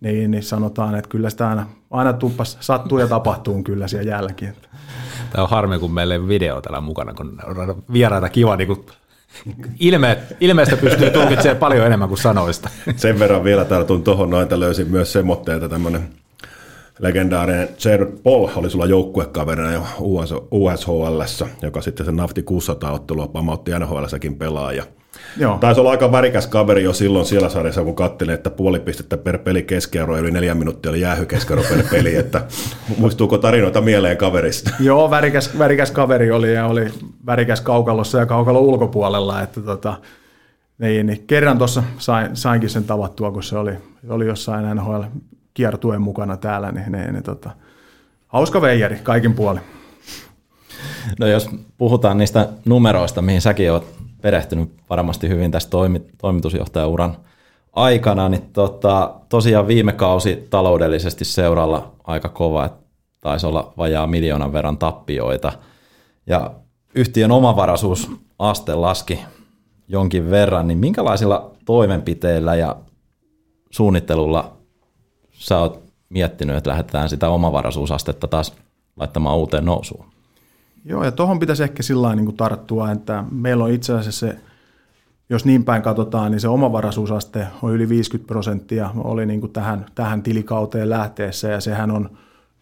niin, niin sanotaan, että kyllä sitä aina, aina tuppas sattuu ja tapahtuu kyllä siellä jälkeen. Tämä on harmi, kun meillä ei video täällä mukana, kun vieraita kiva niin kuin Ilme, ilmeistä pystyy tulkitsemaan paljon enemmän kuin sanoista. Sen verran vielä tartun tuohon noin, että löysin myös semmoitteen, että tämmöinen legendaarinen Jared Paul oli sulla joukkuekaverina jo USHL, joka sitten sen Nafti 600-ottelua pamautti NHLssäkin pelaaja. Joo. Taisi olla aika värikäs kaveri jo silloin siellä sarjassa, kun katselin, että puoli pistettä per peli keskiarvo yli neljä minuuttia oli jäähy keskiarvo per peli, että muistuuko tarinoita mieleen kaverista? Joo, värikäs, värikäs kaveri oli ja oli värikäs kaukalossa ja kaukalo ulkopuolella, että tota, niin, niin kerran tuossa sain, sainkin sen tavattua, kun se oli, oli jossain NHL kiertuen mukana täällä, niin, niin, niin tota, hauska veijari kaikin puolin. No jos puhutaan niistä numeroista, mihin säkin olet perehtynyt varmasti hyvin tässä toimi, toimitusjohtajauran aikana, niin tota, tosiaan viime kausi taloudellisesti seuralla aika kova, että taisi olla vajaa miljoonan verran tappioita. Ja yhtiön omavaraisuusaste laski jonkin verran, niin minkälaisilla toimenpiteillä ja suunnittelulla sä oot miettinyt, että lähdetään sitä omavaraisuusastetta taas laittamaan uuteen nousuun? Joo, ja tuohon pitäisi ehkä sillä niin kuin tarttua, että meillä on itse asiassa se, jos niin päin katsotaan, niin se omavaraisuusaste on yli 50 prosenttia, oli niin kuin tähän, tähän tilikauteen lähteessä, ja sehän on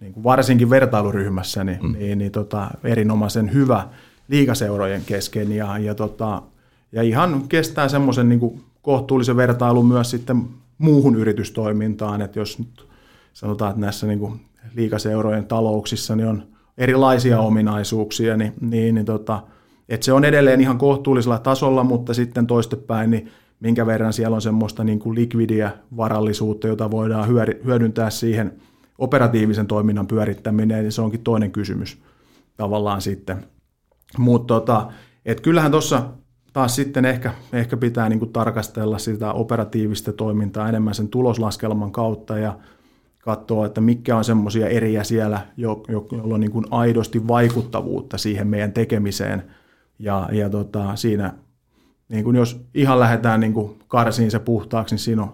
niin kuin varsinkin vertailuryhmässä, niin, mm. niin, niin tota, erinomaisen hyvä liikaseurojen kesken ja, ja, tota, ja ihan kestää semmoisen niin kohtuullisen vertailun myös sitten muuhun yritystoimintaan, että jos nyt sanotaan, että näissä niin kuin liikaseurojen talouksissa niin on erilaisia ominaisuuksia, niin, niin, niin tota, että se on edelleen ihan kohtuullisella tasolla, mutta sitten toistepäin, niin minkä verran siellä on semmoista niin kuin likvidiä varallisuutta, jota voidaan hyödyntää siihen operatiivisen toiminnan pyörittäminen, niin se onkin toinen kysymys tavallaan sitten. Mutta tota, et kyllähän tuossa taas sitten ehkä, ehkä pitää niin kuin tarkastella sitä operatiivista toimintaa enemmän sen tuloslaskelman kautta ja katsoa, että mikä on semmoisia eriä siellä, jo, jo, joilla on niin kuin aidosti vaikuttavuutta siihen meidän tekemiseen. Ja, ja tota, siinä, niin kuin jos ihan lähdetään niin kuin karsiin se puhtaaksi, niin siinä on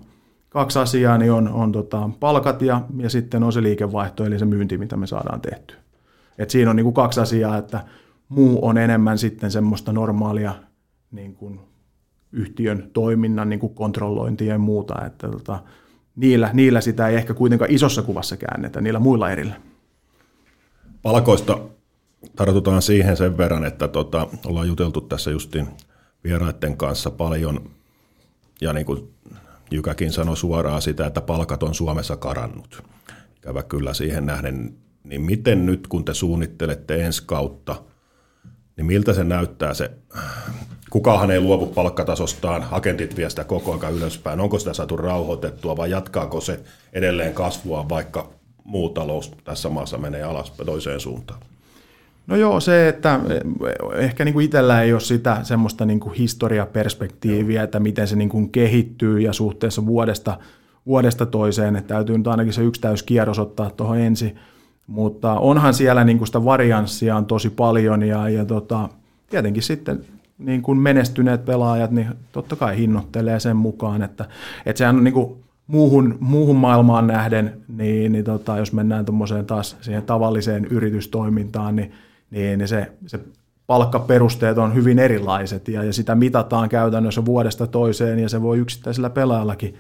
kaksi asiaa, niin on, on tota, palkat ja, ja sitten on se liikevaihto, eli se myynti, mitä me saadaan tehtyä. Et siinä on niin kuin kaksi asiaa, että muu on enemmän sitten semmoista normaalia niin kuin yhtiön toiminnan niin kuin kontrollointia ja muuta, että tota, niillä, niillä sitä ei ehkä kuitenkaan isossa kuvassa käännetä, niillä muilla erillä. Palkoista tartutaan siihen sen verran, että tota, ollaan juteltu tässä justiin vieraiden kanssa paljon, ja niin kuin Jykäkin sanoi suoraan sitä, että palkat on Suomessa karannut. Kävä kyllä siihen nähden, niin miten nyt kun te suunnittelette ensi kautta, niin miltä se näyttää se kukahan ei luovu palkkatasostaan, agentit vie sitä koko ajan ylöspäin. Onko sitä saatu rauhoitettua vai jatkaako se edelleen kasvua, vaikka muu talous tässä maassa menee alas toiseen suuntaan? No joo, se, että ehkä niin kuin itsellä ei ole sitä semmoista niin kuin historiaperspektiiviä, että miten se niin kuin kehittyy ja suhteessa vuodesta, vuodesta toiseen, että täytyy nyt ainakin se yksi täyskierros ottaa tuohon ensin, mutta onhan siellä niin kuin sitä varianssia on tosi paljon ja, ja tota, tietenkin sitten niin kuin menestyneet pelaajat, niin totta kai hinnoittelee sen mukaan, että, että sehän on niin kuin muuhun, muuhun maailmaan nähden, niin, niin tota, jos mennään tuommoiseen taas siihen tavalliseen yritystoimintaan, niin, niin, niin se, se palkkaperusteet on hyvin erilaiset ja, ja sitä mitataan käytännössä vuodesta toiseen ja se voi yksittäisellä pelaajallakin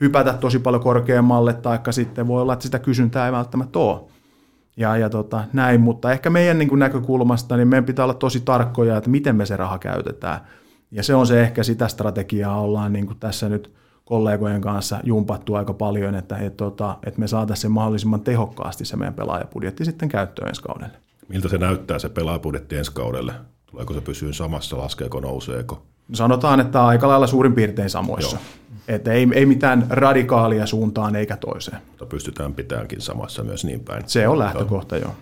hypätä tosi paljon korkeammalle, taikka sitten voi olla, että sitä kysyntää ei välttämättä ole ja, ja tota, näin, mutta ehkä meidän niin kuin näkökulmasta niin meidän pitää olla tosi tarkkoja, että miten me se raha käytetään. Ja se on se ehkä sitä strategiaa ollaan niin kuin tässä nyt kollegojen kanssa jumpattu aika paljon, että, että, tota, että me saataisiin se mahdollisimman tehokkaasti se meidän pelaajapudjetti sitten käyttöön ensi kaudelle. Miltä se näyttää se pelaajapudjetti ensi kaudelle? Tuleeko se pysyä samassa, laskeeko, nouseeko? Sanotaan, että aika lailla suurin piirtein samoissa. Joo. Että ei, ei mitään radikaalia suuntaan eikä toiseen. Mutta pystytään pitäänkin samassa myös niin päin. Se on lähtökohta, joo.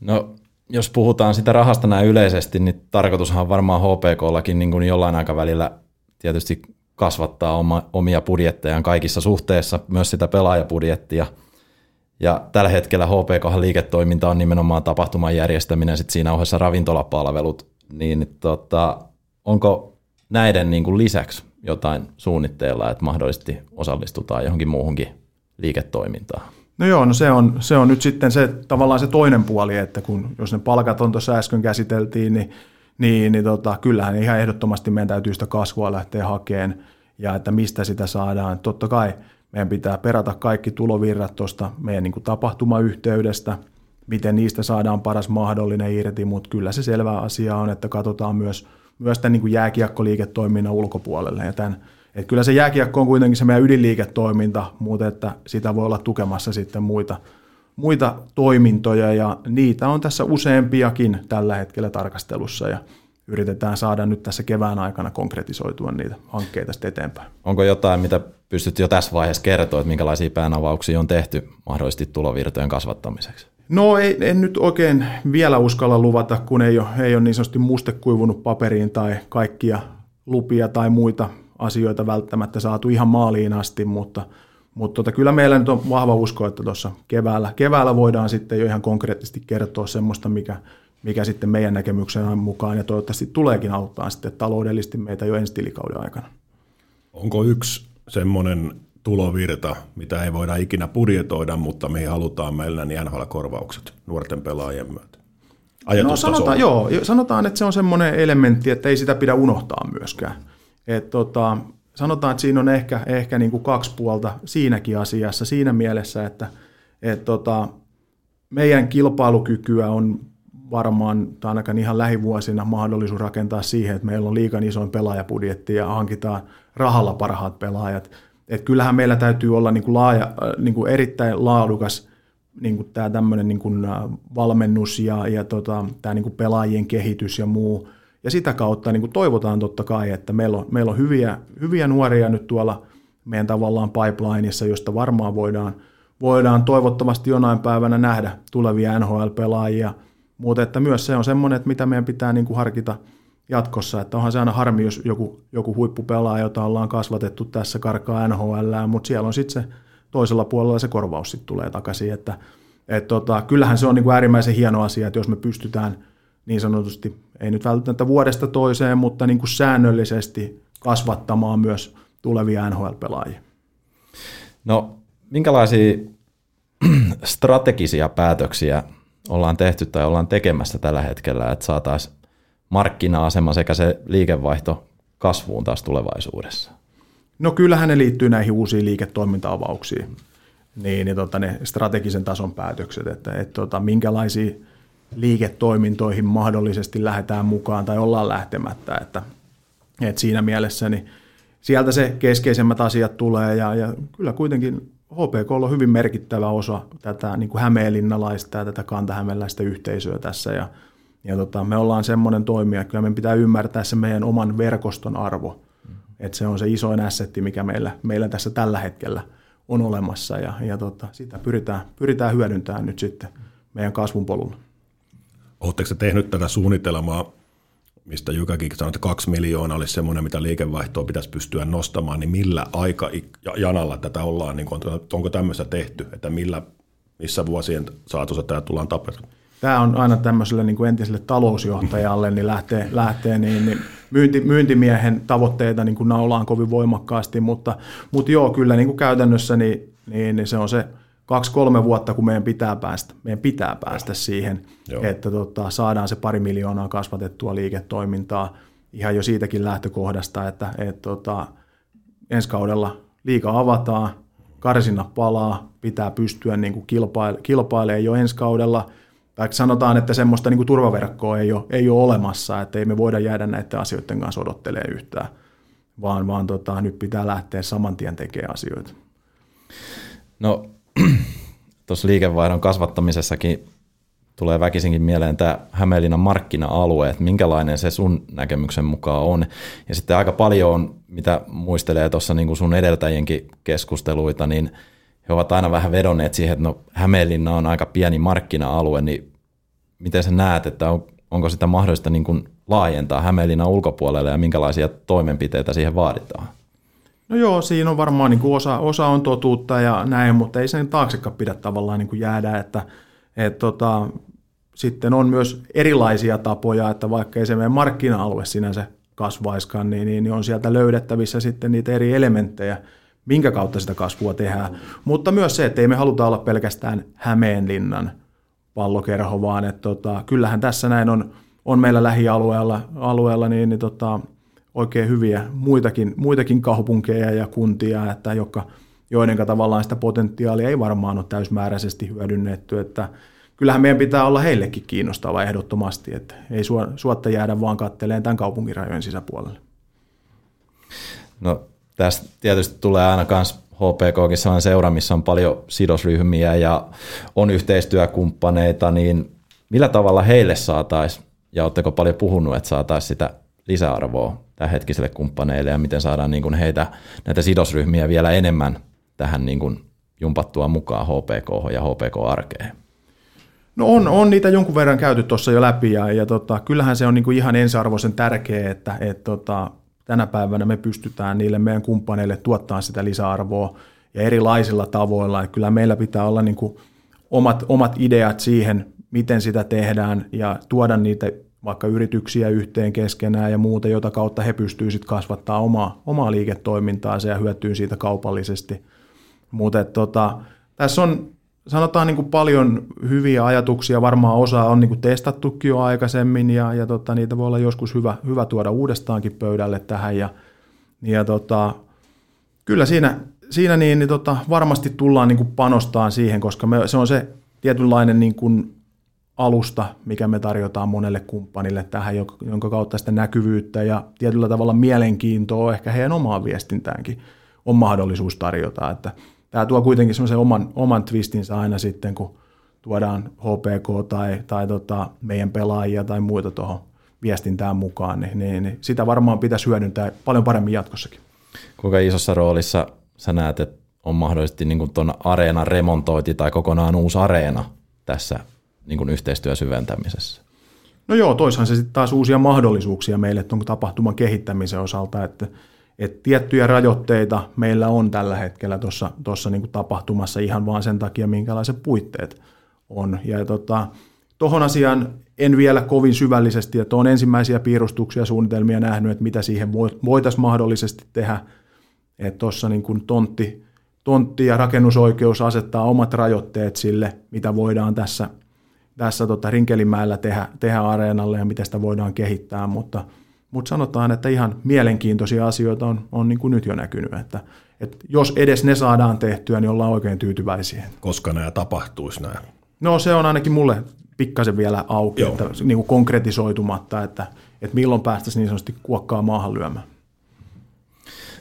No, jos puhutaan sitä rahasta näin yleisesti, niin tarkoitushan on varmaan HPKllakin niin kuin jollain aikavälillä tietysti kasvattaa oma, omia budjettejaan kaikissa suhteissa, myös sitä pelaajapudjettia. Ja tällä hetkellä HPK liiketoiminta on nimenomaan tapahtuman järjestäminen, sitten siinä ohessa ravintolapalvelut, niin tota, onko näiden niin kuin lisäksi jotain suunnitteilla, että mahdollisesti osallistutaan johonkin muuhunkin liiketoimintaan? No joo, no se on, se on nyt sitten se tavallaan se toinen puoli, että kun jos ne palkat on tuossa äsken käsiteltiin, niin, niin, niin tota, kyllähän ihan ehdottomasti meidän täytyy sitä kasvua lähteä hakemaan ja että mistä sitä saadaan. Totta kai meidän pitää perata kaikki tulovirrat tuosta meidän niin kuin tapahtumayhteydestä, miten niistä saadaan paras mahdollinen irti, mutta kyllä se selvä asia on, että katsotaan myös – myös tämän niin kuin jääkiekkoliiketoiminnan ulkopuolelle. Ja tämän, että kyllä se jääkiekko on kuitenkin se meidän ydinliiketoiminta, mutta että sitä voi olla tukemassa sitten muita, muita toimintoja ja niitä on tässä useampiakin tällä hetkellä tarkastelussa ja yritetään saada nyt tässä kevään aikana konkretisoitua niitä hankkeita sitten eteenpäin. Onko jotain, mitä pystyt jo tässä vaiheessa kertoa, että minkälaisia päänavauksia on tehty mahdollisesti tulovirtojen kasvattamiseksi? No ei, en nyt oikein vielä uskalla luvata, kun ei ole, ei ole niin sanotusti muste kuivunut paperiin tai kaikkia lupia tai muita asioita välttämättä saatu ihan maaliin asti, mutta, mutta tota, kyllä meillä nyt on vahva usko, että tuossa keväällä, keväällä voidaan sitten jo ihan konkreettisesti kertoa semmoista, mikä, mikä sitten meidän näkemyksen mukaan ja toivottavasti tuleekin auttaa sitten taloudellisesti meitä jo ensi tilikauden aikana. Onko yksi semmoinen tulovirta, mitä ei voida ikinä budjetoida, mutta mihin halutaan meillä niin NHL-korvaukset nuorten pelaajien myötä. No sanotaan, joo, sanotaan, että se on semmoinen elementti, että ei sitä pidä unohtaa myöskään. Et tota, sanotaan, että siinä on ehkä, ehkä niin kuin kaksi puolta siinäkin asiassa siinä mielessä, että, et tota, meidän kilpailukykyä on varmaan, tai ainakaan ihan lähivuosina mahdollisuus rakentaa siihen, että meillä on liikan isoin pelaajapudjetti ja hankitaan rahalla parhaat pelaajat. Et kyllähän meillä täytyy olla niin kuin laaja, äh, niin kuin erittäin laadukas niin kuin tämä tämmöinen niin kuin äh, valmennus ja, ja tota, tämä niin kuin pelaajien kehitys ja muu. Ja sitä kautta niin kuin toivotaan totta kai, että meillä on, meillä on hyviä, hyviä nuoria nyt tuolla meidän tavallaan pipelineissa, josta varmaan voidaan, voidaan toivottavasti jonain päivänä nähdä tulevia NHL-pelaajia. Mutta että myös se on semmoinen, että mitä meidän pitää niin kuin harkita jatkossa, että onhan se aina harmi, jos joku, joku huippupelaaja, jota ollaan kasvatettu tässä karkaa NHL, mutta siellä on sitten se toisella puolella se korvaus sitten tulee takaisin, että et tota, kyllähän se on niin kuin äärimmäisen hieno asia, että jos me pystytään niin sanotusti, ei nyt välttämättä vuodesta toiseen, mutta niin kuin säännöllisesti kasvattamaan myös tulevia NHL-pelaajia. No, minkälaisia strategisia päätöksiä ollaan tehty tai ollaan tekemässä tällä hetkellä, että saataisiin markkina-asema sekä se liikevaihto kasvuun taas tulevaisuudessa? No kyllähän ne liittyy näihin uusiin liiketoiminta-avauksiin, niin, niin tota, ne strategisen tason päätökset, että et, tota, minkälaisiin liiketoimintoihin mahdollisesti lähdetään mukaan tai ollaan lähtemättä, että, et siinä mielessä niin sieltä se keskeisemmät asiat tulee ja, ja kyllä kuitenkin HPK on hyvin merkittävä osa tätä niin kuin hämeenlinnalaista ja tätä kantahämeläistä yhteisöä tässä ja, ja tota, me ollaan semmoinen toimija, kyllä meidän pitää ymmärtää se meidän oman verkoston arvo, että se on se isoin assetti, mikä meillä, meillä tässä tällä hetkellä on olemassa ja, ja tota, sitä pyritään, pyritään hyödyntämään nyt sitten meidän kasvun polulla. Oletteko tehnyt tätä suunnitelmaa, mistä Jykäkin sanoi, että kaksi miljoonaa olisi semmoinen, mitä liikevaihtoa pitäisi pystyä nostamaan, niin millä aika janalla tätä ollaan, niin onko tämmöistä tehty, että millä, missä vuosien saatossa tämä tullaan tapahtumaan? Tämä on aina tämmöiselle niin kuin entiselle talousjohtajalle, niin lähtee, lähtee niin, niin myynti, myyntimiehen tavoitteita niin kuin naulaan kovin voimakkaasti, mutta, mutta joo, kyllä niin kuin käytännössä niin, niin, niin se on se kaksi-kolme vuotta, kun meidän pitää päästä, meidän pitää päästä siihen, joo. että tota, saadaan se pari miljoonaa kasvatettua liiketoimintaa ihan jo siitäkin lähtökohdasta, että et, tota, ensi kaudella liika avataan, karsinna palaa, pitää pystyä niin kuin kilpaile, kilpailemaan jo ensi kaudella – tai sanotaan, että semmoista niin kuin turvaverkkoa ei ole, ei ole olemassa, että ei me voida jäädä näiden asioiden kanssa odottelemaan yhtään, vaan, vaan tota, nyt pitää lähteä saman tien tekemään asioita. No tuossa liikevaihdon kasvattamisessakin tulee väkisinkin mieleen tämä Hämeenlinnan markkina-alue, että minkälainen se sun näkemyksen mukaan on. Ja sitten aika paljon on, mitä muistelee tuossa niin sun edeltäjienkin keskusteluita, niin – he ovat aina vähän vedonneet siihen, että no Hämeenlinna on aika pieni markkina-alue, niin miten sä näet, että on, onko sitä mahdollista niin kuin laajentaa Hämeenlinnan ulkopuolelle ja minkälaisia toimenpiteitä siihen vaaditaan? No joo, siinä on varmaan niin kuin osa, osa on totuutta ja näin, mutta ei sen taaksekaan pidä tavallaan niin kuin jäädä, että et tota, sitten on myös erilaisia tapoja, että vaikka ei se meidän markkina-alue sinänsä kasvaiskaan, niin, niin on sieltä löydettävissä sitten niitä eri elementtejä, minkä kautta sitä kasvua tehdään. Mutta myös se, että ei me haluta olla pelkästään Hämeenlinnan pallokerho, vaan että tota, kyllähän tässä näin on, on meillä lähialueella alueella niin, niin tota, oikein hyviä muitakin, muitakin kaupunkeja ja kuntia, että jotka, joiden tavallaan sitä potentiaalia ei varmaan ole täysmääräisesti hyödynnetty, että kyllähän meidän pitää olla heillekin kiinnostava ehdottomasti, että ei suotta jäädä vaan katteleen tämän kaupungin sisäpuolelle. No Tästä tietysti tulee aina myös HPKkin sellainen seura, missä on paljon sidosryhmiä ja on yhteistyökumppaneita, niin millä tavalla heille saataisiin, ja oletteko paljon puhunut, että saataisiin sitä lisäarvoa hetkiselle kumppaneille ja miten saadaan niin kuin heitä, näitä sidosryhmiä vielä enemmän tähän niin kuin jumpattua mukaan HPK ja HPK-arkeen? No on, on niitä jonkun verran käyty tuossa jo läpi ja, ja tota, kyllähän se on niin kuin ihan ensiarvoisen tärkeää, että et tota, tänä päivänä me pystytään niille meidän kumppaneille tuottaa sitä lisäarvoa ja erilaisilla tavoilla. Että kyllä meillä pitää olla niin kuin omat, omat ideat siihen, miten sitä tehdään ja tuoda niitä vaikka yrityksiä yhteen keskenään ja muuta, jota kautta he pystyvät kasvattaa omaa, omaa liiketoimintaansa ja hyötyy siitä kaupallisesti. Mutta tota, tässä on sanotaan niin kuin paljon hyviä ajatuksia, varmaan osa on niin kuin testattukin jo aikaisemmin ja, ja tota, niitä voi olla joskus hyvä, hyvä tuoda uudestaankin pöydälle tähän ja, ja tota, kyllä siinä, siinä niin, niin tota, varmasti tullaan niin kuin panostaa siihen, koska me, se on se tietynlainen niin kuin alusta, mikä me tarjotaan monelle kumppanille tähän, jonka kautta sitä näkyvyyttä ja tietyllä tavalla mielenkiintoa ehkä heidän omaan viestintäänkin on mahdollisuus tarjota. Että tämä tuo kuitenkin semmoisen oman, oman twistinsä aina sitten, kun tuodaan HPK tai, tai tota meidän pelaajia tai muita tuohon viestintään mukaan, niin, niin, niin sitä varmaan pitäisi hyödyntää paljon paremmin jatkossakin. Kuinka isossa roolissa sä näet, että on mahdollisesti niin tuon areenan remontointi tai kokonaan uusi areena tässä niin kuin yhteistyön syventämisessä? No joo, toisaan se sitten taas uusia mahdollisuuksia meille tuon tapahtuman kehittämisen osalta, että, että tiettyjä rajoitteita meillä on tällä hetkellä tuossa niin tapahtumassa ihan vaan sen takia, minkälaiset puitteet on. Ja tota, tuohon asiaan en vielä kovin syvällisesti, että on ensimmäisiä piirustuksia suunnitelmia nähnyt, että mitä siihen voitaisiin mahdollisesti tehdä. Että tuossa niin tontti, tontti ja rakennusoikeus asettaa omat rajoitteet sille, mitä voidaan tässä, tässä tota Rinkelimäellä tehdä, tehdä areenalle ja miten sitä voidaan kehittää, mutta, mutta sanotaan, että ihan mielenkiintoisia asioita on, on niin kuin nyt jo näkynyt, että, että jos edes ne saadaan tehtyä, niin ollaan oikein tyytyväisiä. Koska nämä tapahtuisi nämä? No se on ainakin mulle pikkasen vielä auki, Joo. että, niin kuin konkretisoitumatta, että, että milloin päästäisiin niin sanotusti kuokkaa maahan lyömään.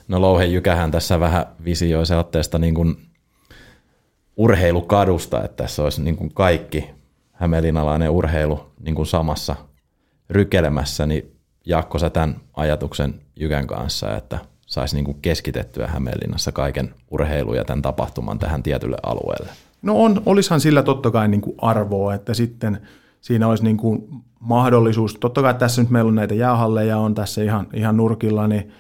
No Louhe Jykähän tässä vähän visioi se otteesta niin kuin urheilukadusta, että tässä olisi niin kuin kaikki hämeenlinnalainen urheilu niin kuin samassa rykelemässä, niin Jaakko sä tämän ajatuksen Jykän kanssa, että saisi niin kuin keskitettyä Hämeenlinnassa kaiken urheilu ja tämän tapahtuman tähän tietylle alueelle? No on, olisihan sillä totta kai niin kuin arvoa, että sitten siinä olisi niin kuin mahdollisuus, totta kai tässä nyt meillä on näitä jäähalleja, on tässä ihan, ihan nurkilla, niin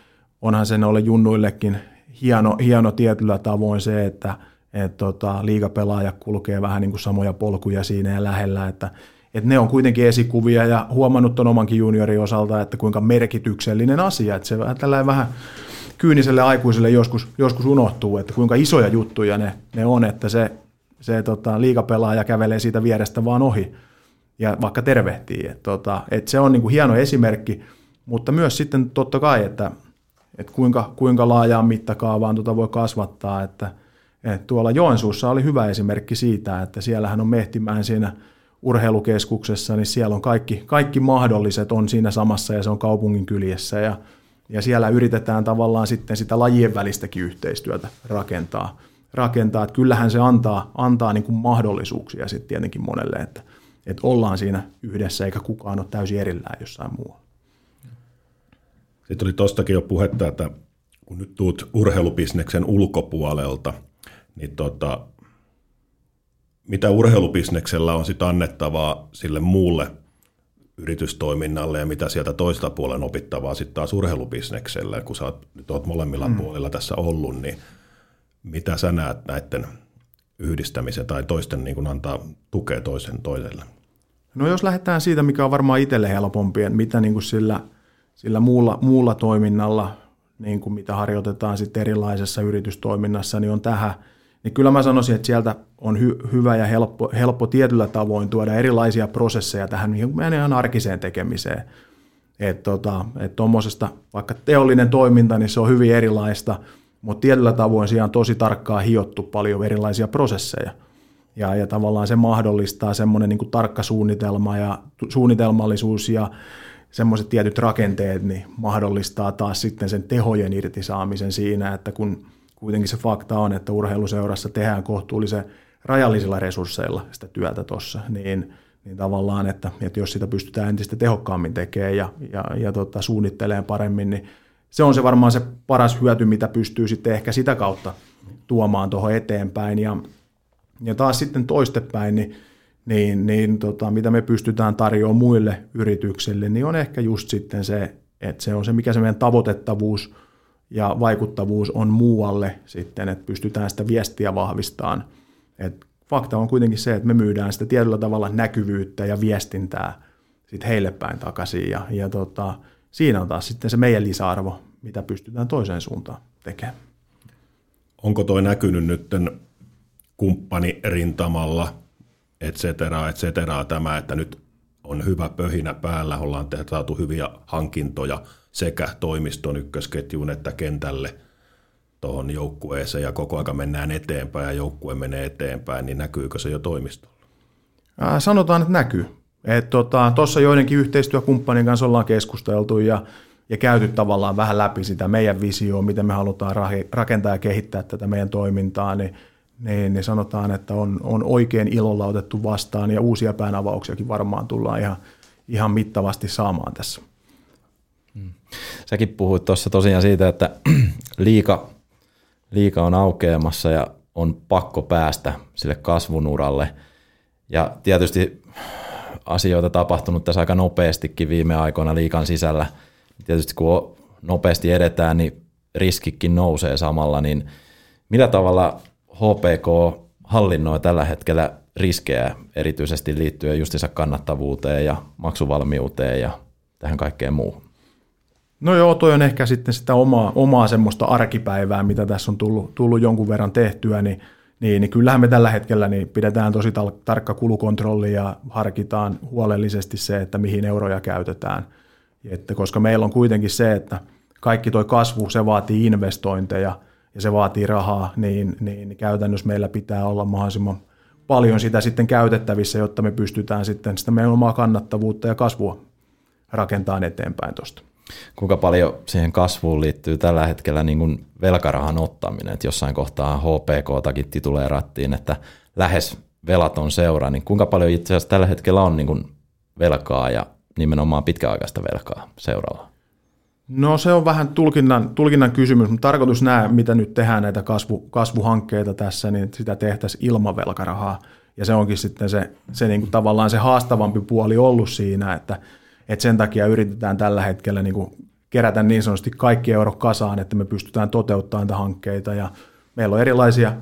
onhan sen ole junnuillekin hieno, hieno tietyllä tavoin se, että et tota, liigapelaaja kulkee vähän niin kuin samoja polkuja siinä ja lähellä, että et ne on kuitenkin esikuvia ja huomannut tuon omankin juniorin osalta, että kuinka merkityksellinen asia, että se vähän vähän kyyniselle aikuiselle joskus, joskus unohtuu, että kuinka isoja juttuja ne, ne on, että se se tota, liikapelaaja kävelee siitä vierestä vaan ohi ja vaikka tervehtii. Et, tota, et se on niinku hieno esimerkki, mutta myös sitten totta kai, että et kuinka, kuinka laajaan mittakaavaan tota voi kasvattaa, että et tuolla Joensuussa oli hyvä esimerkki siitä, että siellähän on Mehtimään siinä urheilukeskuksessa, niin siellä on kaikki, kaikki mahdolliset on siinä samassa ja se on kaupungin kyljessä ja, ja siellä yritetään tavallaan sitten sitä lajien välistäkin yhteistyötä rakentaa rakentaa. Että kyllähän se antaa, antaa niin kuin mahdollisuuksia sitten tietenkin monelle, että, että ollaan siinä yhdessä eikä kukaan ole täysin erillään jossain muualla. Sitten oli tuostakin jo puhetta, että kun nyt tuut urheilubisneksen ulkopuolelta, niin tota, mitä urheilubisneksellä on sitten annettavaa sille muulle yritystoiminnalle ja mitä sieltä toista puolen opittavaa sitten taas urheilubisnekselle, kun sä oot, nyt oot molemmilla mm. puolilla tässä ollut, niin mitä sä näet näiden yhdistämisen tai toisten niin kuin antaa tukea toisen toiselle? No jos lähdetään siitä, mikä on varmaan itselle helpompi, että mitä niin kuin sillä, sillä muulla, muulla toiminnalla, niin kuin mitä harjoitetaan sitten erilaisessa yritystoiminnassa, niin on tähän, niin kyllä mä sanoisin, että sieltä on hy, hyvä ja helppo, helppo tietyllä tavoin tuoda erilaisia prosesseja tähän meidän ihan arkiseen tekemiseen. Että tota, et vaikka teollinen toiminta, niin se on hyvin erilaista – mutta tietyllä tavoin siellä on tosi tarkkaan hiottu paljon erilaisia prosesseja. Ja, ja tavallaan se mahdollistaa semmoinen niin tarkka suunnitelma ja suunnitelmallisuus ja semmoiset tietyt rakenteet niin mahdollistaa taas sitten sen tehojen irtisaamisen siinä, että kun kuitenkin se fakta on, että urheiluseurassa tehdään kohtuullisen rajallisilla resursseilla sitä työtä tuossa, niin, niin tavallaan, että, että jos sitä pystytään entistä tehokkaammin tekemään ja, ja, ja tota, suunnittelemaan paremmin, niin se on se varmaan se paras hyöty, mitä pystyy sitten ehkä sitä kautta tuomaan tuohon eteenpäin. Ja, ja taas sitten toistepäin, niin, niin, niin tota, mitä me pystytään tarjoamaan muille yrityksille, niin on ehkä just sitten se, että se on se, mikä se meidän tavoitettavuus ja vaikuttavuus on muualle sitten, että pystytään sitä viestiä vahvistamaan. Et fakta on kuitenkin se, että me myydään sitä tietyllä tavalla näkyvyyttä ja viestintää sitten heille päin takaisin. Ja, ja tota, siinä on taas sitten se meidän lisäarvo, mitä pystytään toiseen suuntaan tekemään. Onko toi näkynyt nyt kumppanirintamalla, et cetera, et cetera, tämä, että nyt on hyvä pöhinä päällä, ollaan saatu hyviä hankintoja sekä toimiston ykkösketjuun että kentälle. tuohon joukkueeseen ja koko aika mennään eteenpäin ja joukkue menee eteenpäin, niin näkyykö se jo toimistolla? Ää, sanotaan, että näkyy. Tuossa tota, joidenkin yhteistyökumppanien kanssa ollaan keskusteltu ja, ja käyty tavallaan vähän läpi sitä meidän visioa, miten me halutaan rakentaa ja kehittää tätä meidän toimintaa, niin, niin, niin sanotaan, että on, on oikein ilolla otettu vastaan ja uusia päänavauksiakin varmaan tullaan ihan, ihan mittavasti saamaan tässä. Säkin puhuit tuossa tosiaan siitä, että liika, liika on aukeamassa ja on pakko päästä sille kasvunuralle. Ja tietysti asioita tapahtunut tässä aika nopeastikin viime aikoina liikan sisällä. Tietysti kun nopeasti edetään, niin riskikin nousee samalla, niin millä tavalla HPK hallinnoi tällä hetkellä riskejä erityisesti liittyen justiinsa kannattavuuteen ja maksuvalmiuteen ja tähän kaikkeen muuhun? No joo, toi on ehkä sitten sitä omaa, omaa semmoista arkipäivää, mitä tässä on tullut, tullut jonkun verran tehtyä, niin, niin, niin kyllähän me tällä hetkellä niin pidetään tosi tarkka kulukontrolli ja harkitaan huolellisesti se, että mihin euroja käytetään. Että koska meillä on kuitenkin se, että kaikki tuo kasvu, se vaatii investointeja ja se vaatii rahaa, niin, niin käytännössä meillä pitää olla mahdollisimman paljon sitä sitten käytettävissä, jotta me pystytään sitten sitä meidän omaa kannattavuutta ja kasvua rakentamaan eteenpäin tuosta. Kuinka paljon siihen kasvuun liittyy tällä hetkellä niin kuin velkarahan ottaminen, että jossain kohtaa HPK-takin tituleerattiin, että lähes velaton seura, niin kuinka paljon itse asiassa tällä hetkellä on niin kuin velkaa ja nimenomaan pitkäaikaista velkaa seuralla? No se on vähän tulkinnan, tulkinnan kysymys, mutta tarkoitus nämä, mitä nyt tehdään näitä kasvu, kasvuhankkeita tässä, niin sitä tehtäisiin ilman velkarahaa. Ja se onkin sitten se, se niin kuin tavallaan se haastavampi puoli ollut siinä, että, että sen takia yritetään tällä hetkellä niin kuin kerätä niin sanotusti kaikki euro kasaan, että me pystytään toteuttamaan näitä hankkeita. Ja meillä on erilaisia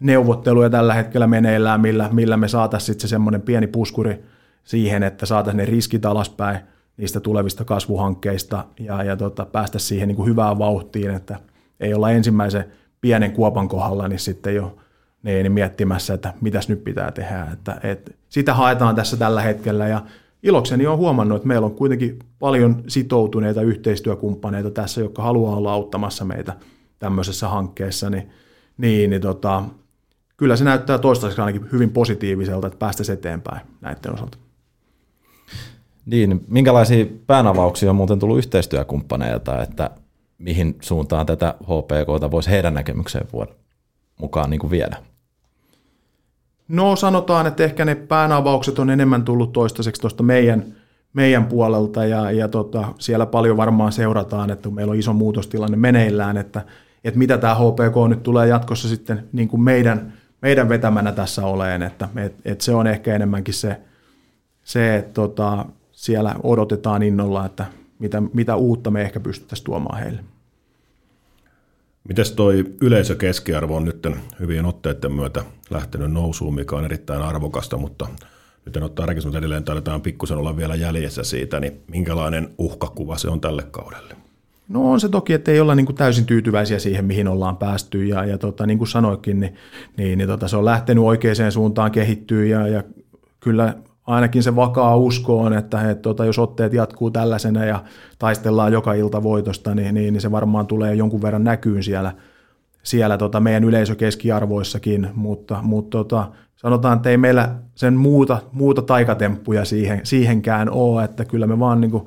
neuvotteluja tällä hetkellä meneillään, millä, millä me saataisiin sitten se semmoinen pieni puskuri siihen, että saataisiin ne riskit alaspäin – niistä tulevista kasvuhankkeista ja, ja tota, päästä siihen niin kuin hyvään vauhtiin, että ei olla ensimmäisen pienen kuopan kohdalla, niin sitten jo niin miettimässä, että mitäs nyt pitää tehdä. Että, et, sitä haetaan tässä tällä hetkellä ja ilokseni on huomannut, että meillä on kuitenkin paljon sitoutuneita yhteistyökumppaneita tässä, jotka haluaa olla auttamassa meitä tämmöisessä hankkeessa, niin, niin, niin tota, kyllä se näyttää toistaiseksi ainakin hyvin positiiviselta, että päästäisiin eteenpäin näiden osalta. Niin, minkälaisia päänavauksia on muuten tullut yhteistyökumppaneilta, että mihin suuntaan tätä HPKta voisi heidän näkemykseen mukaan niin kuin viedä? No sanotaan, että ehkä ne päänavaukset on enemmän tullut toistaiseksi tuosta meidän, meidän puolelta ja, ja tota, siellä paljon varmaan seurataan, että meillä on iso muutostilanne meneillään, että, että mitä tämä HPK nyt tulee jatkossa sitten niin kuin meidän, meidän vetämänä tässä oleen, että et, et se on ehkä enemmänkin se, se että tota, siellä odotetaan innolla, että mitä, mitä uutta me ehkä pystyttäisiin tuomaan heille. Mites toi yleisökeskiarvo on nyt hyvien otteiden myötä lähtenyt nousuun, mikä on erittäin arvokasta, mutta nyt en ole tarkistunut edelleen, taidetaan pikkusen olla vielä jäljessä siitä, niin minkälainen uhkakuva se on tälle kaudelle? No on se toki, että ei olla niin kuin täysin tyytyväisiä siihen, mihin ollaan päästy ja, ja tota, niin kuin sanoikin, niin, niin, niin tota, se on lähtenyt oikeaan suuntaan kehittyä ja, ja kyllä ainakin se vakaa usko on, että he, tuota, jos otteet jatkuu tällaisena ja taistellaan joka ilta voitosta, niin, niin, niin se varmaan tulee jonkun verran näkyyn siellä, siellä tota meidän yleisökeskiarvoissakin, mutta, mutta tota, sanotaan, että ei meillä sen muuta, muuta taikatemppuja siihen, siihenkään ole, että kyllä me vaan niin kuin,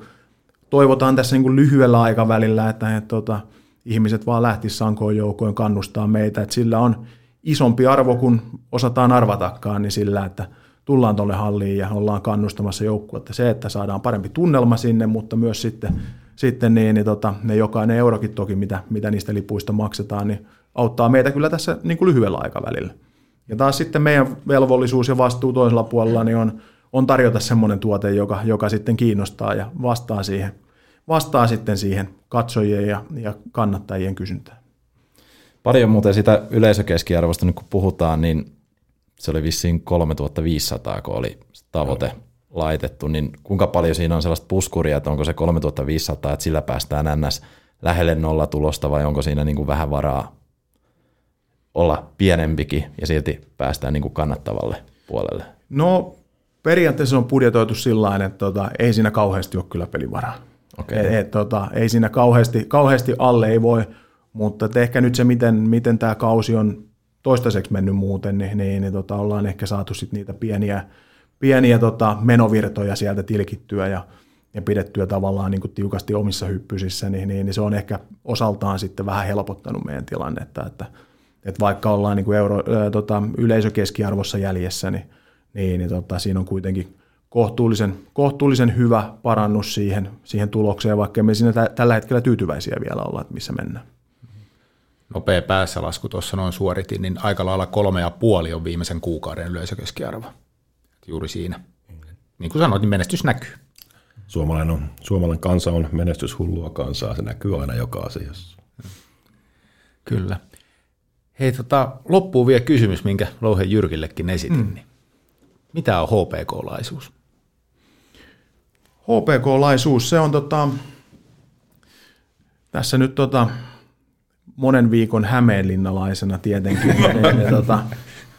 toivotaan tässä niin kuin lyhyellä aikavälillä, että he, tota, ihmiset vaan lähtisivät sankoon joukoin kannustaa meitä, että sillä on isompi arvo kuin osataan arvatakaan, niin sillä, että – tullaan tuolle halliin ja ollaan kannustamassa joukkuetta. Se, että saadaan parempi tunnelma sinne, mutta myös sitten, sitten niin, niin tota, ne jokainen eurokin toki, mitä, mitä niistä lipuista maksetaan, niin auttaa meitä kyllä tässä niin kuin lyhyellä aikavälillä. Ja taas sitten meidän velvollisuus ja vastuu toisella puolella niin on, on tarjota semmoinen tuote, joka, joka sitten kiinnostaa ja vastaa, siihen, vastaa sitten siihen katsojien ja, ja kannattajien kysyntään. Paljon muuten sitä yleisökeskiarvosta, nyt kun puhutaan, niin se oli vissiin 3500, kun oli tavoite Joo. laitettu, niin kuinka paljon siinä on sellaista puskuria, että onko se 3500, että sillä päästään ns. lähelle nolla tulosta vai onko siinä niin kuin vähän varaa olla pienempikin ja silti päästään niin kuin kannattavalle puolelle? No periaatteessa on budjetoitu sillä että tota, ei siinä kauheasti ole kyllä pelivaraa. Okay. Et, et, tota, ei siinä kauheasti, kauheasti alle ei voi mutta ehkä nyt se, miten, miten tämä kausi on toistaiseksi mennyt muuten, niin, niin, niin tota, ollaan ehkä saatu sit niitä pieniä, pieniä tota, menovirtoja sieltä tilkittyä ja, ja pidettyä tavallaan niin kuin tiukasti omissa hyppysissä, niin, niin, niin se on ehkä osaltaan sitten vähän helpottanut meidän tilannetta, että, että vaikka ollaan niin kuin euro, ää, tota, yleisökeskiarvossa jäljessä, niin, niin, niin tota, siinä on kuitenkin kohtuullisen, kohtuullisen hyvä parannus siihen, siihen tulokseen, vaikka me siinä tä, tällä hetkellä tyytyväisiä vielä olla, että missä mennään. Nopea päässä lasku tuossa noin suoritin, niin aika lailla kolme ja puoli on viimeisen kuukauden yleisökeskiarvo. Juuri siinä. Niin kuin sanoit, niin menestys näkyy. Suomalainen, on, suomalainen kansa on menestyshullua kansaa, se näkyy aina joka asiassa. Kyllä. Hei, tota, loppuu vielä kysymys, minkä Louhen Jyrkillekin esitin. Mm. Niin mitä on HPK-laisuus? HPK-laisuus, se on tota, tässä nyt tota, monen viikon hämeenlinnalaisena tietenkin, niin, niin, tota,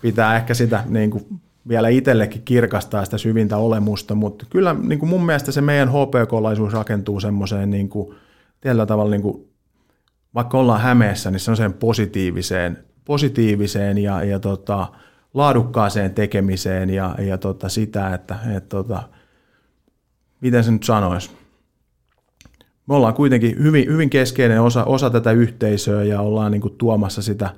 pitää ehkä sitä niin kuin, vielä itsellekin kirkastaa sitä syvintä olemusta, mutta kyllä niin kuin mun mielestä se meidän HPK-laisuus rakentuu semmoiseen niin kuin, tietyllä tavalla, niin kuin, vaikka ollaan Hämeessä, niin semmoiseen positiiviseen, positiiviseen ja, ja tota, laadukkaaseen tekemiseen ja, ja tota sitä, että et tota, miten se nyt sanoisi, me ollaan kuitenkin hyvin, hyvin keskeinen osa, osa tätä yhteisöä ja ollaan niin kuin tuomassa sitä,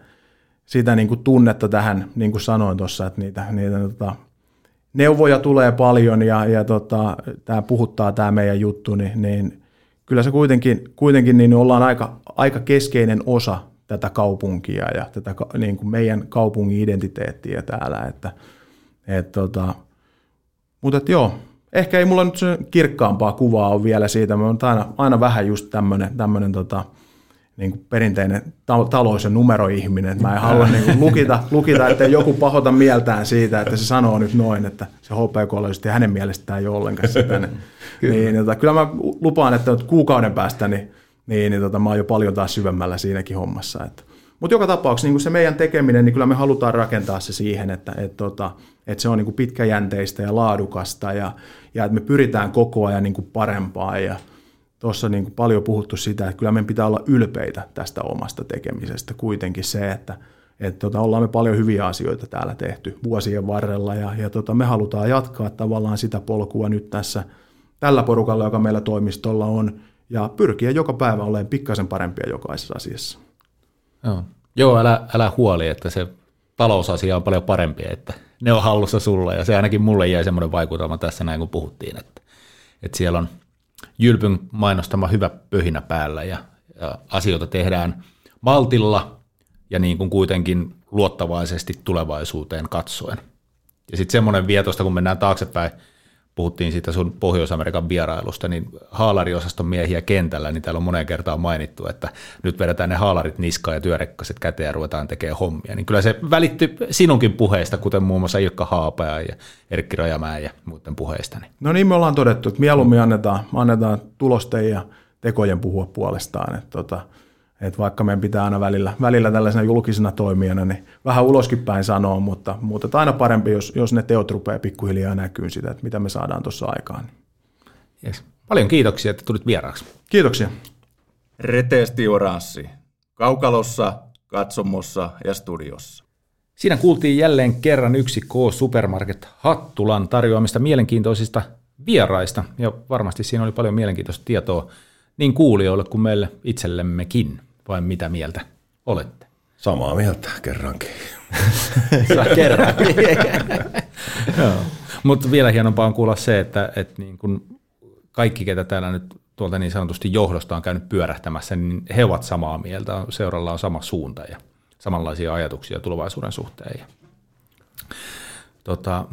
sitä niin kuin tunnetta tähän, niin kuin sanoin tuossa, että niitä, niitä tota, neuvoja tulee paljon ja, ja tota, tämä puhuttaa tämä meidän juttu, niin, niin kyllä se kuitenkin, kuitenkin niin ollaan aika, aika keskeinen osa tätä kaupunkia ja tätä niin kuin meidän kaupungin identiteettiä täällä. Että, et, tota, mutta et joo, ehkä ei mulla nyt se kirkkaampaa kuvaa ole vielä siitä. Mä oon aina, aina vähän just tämmöinen, tämmöinen tota, niin kuin perinteinen talous- ja numeroihminen. Mä en halua niin kuin lukita, lukita, että joku pahota mieltään siitä, että se sanoo nyt noin, että se HPK olisi hänen mielestään ei ole ollenkaan sitä. Niin, kyllä. Niin, tota, kyllä mä lupaan, että kuukauden päästä niin, niin, niin tota, mä oon jo paljon taas syvemmällä siinäkin hommassa. Että. Mutta joka tapauksessa niin kuin se meidän tekeminen, niin kyllä me halutaan rakentaa se siihen, että, että, tota, että se on niin kuin pitkäjänteistä ja laadukasta ja, ja että me pyritään koko ajan niin kuin parempaan ja tuossa niin kuin paljon puhuttu sitä, että kyllä meidän pitää olla ylpeitä tästä omasta tekemisestä kuitenkin se, että, että tota, ollaan me paljon hyviä asioita täällä tehty vuosien varrella ja, ja tota, me halutaan jatkaa tavallaan sitä polkua nyt tässä tällä porukalla, joka meillä toimistolla on ja pyrkiä joka päivä olemaan pikkasen parempia jokaisessa asiassa. Joo, Joo älä, älä huoli, että se talousasia on paljon parempi, että ne on hallussa sulla ja se ainakin mulle jäi semmoinen vaikutelma tässä näin kun puhuttiin, että, että siellä on Jylpyn mainostama hyvä pöhinä päällä ja, ja asioita tehdään maltilla ja niin kuin kuitenkin luottavaisesti tulevaisuuteen katsoen. Ja sitten semmoinen vietosta, kun mennään taaksepäin – puhuttiin siitä sun Pohjois-Amerikan vierailusta, niin haalariosaston miehiä kentällä, niin täällä on moneen kertaan mainittu, että nyt vedetään ne haalarit niskaan ja työrekkaset käteen ja ruvetaan tekemään hommia. Niin kyllä se välittyi sinunkin puheista, kuten muun muassa Ilkka Haapea ja Erkki Rajamäen ja muiden puheista. Niin. No niin, me ollaan todettu, että mieluummin annetaan, annetaan tulosten ja tekojen puhua puolestaan. Että tota, että vaikka meidän pitää aina välillä, välillä tällaisena julkisena toimijana, niin vähän uloskin päin sanoa, mutta, mutta aina parempi, jos, jos ne teot rupeaa pikkuhiljaa näkyy sitä, että mitä me saadaan tuossa aikaan. Yes. Paljon kiitoksia, että tulit vieraaksi. Kiitoksia. Reteesti oranssi. Kaukalossa, katsomossa ja studiossa. Siinä kuultiin jälleen kerran yksi K Supermarket Hattulan tarjoamista mielenkiintoisista vieraista, ja varmasti siinä oli paljon mielenkiintoista tietoa niin kuulijoille kuin meille itsellemmekin vai mitä mieltä olette? Samaa mieltä kerrankin. kerran. Mutta vielä hienompaa on kuulla se, että, että niin kun kaikki, ketä täällä nyt tuolta niin sanotusti johdosta on käynyt pyörähtämässä, niin he ovat samaa mieltä. Seuralla on sama suunta ja samanlaisia ajatuksia tulevaisuuden suhteen. Ja, tota,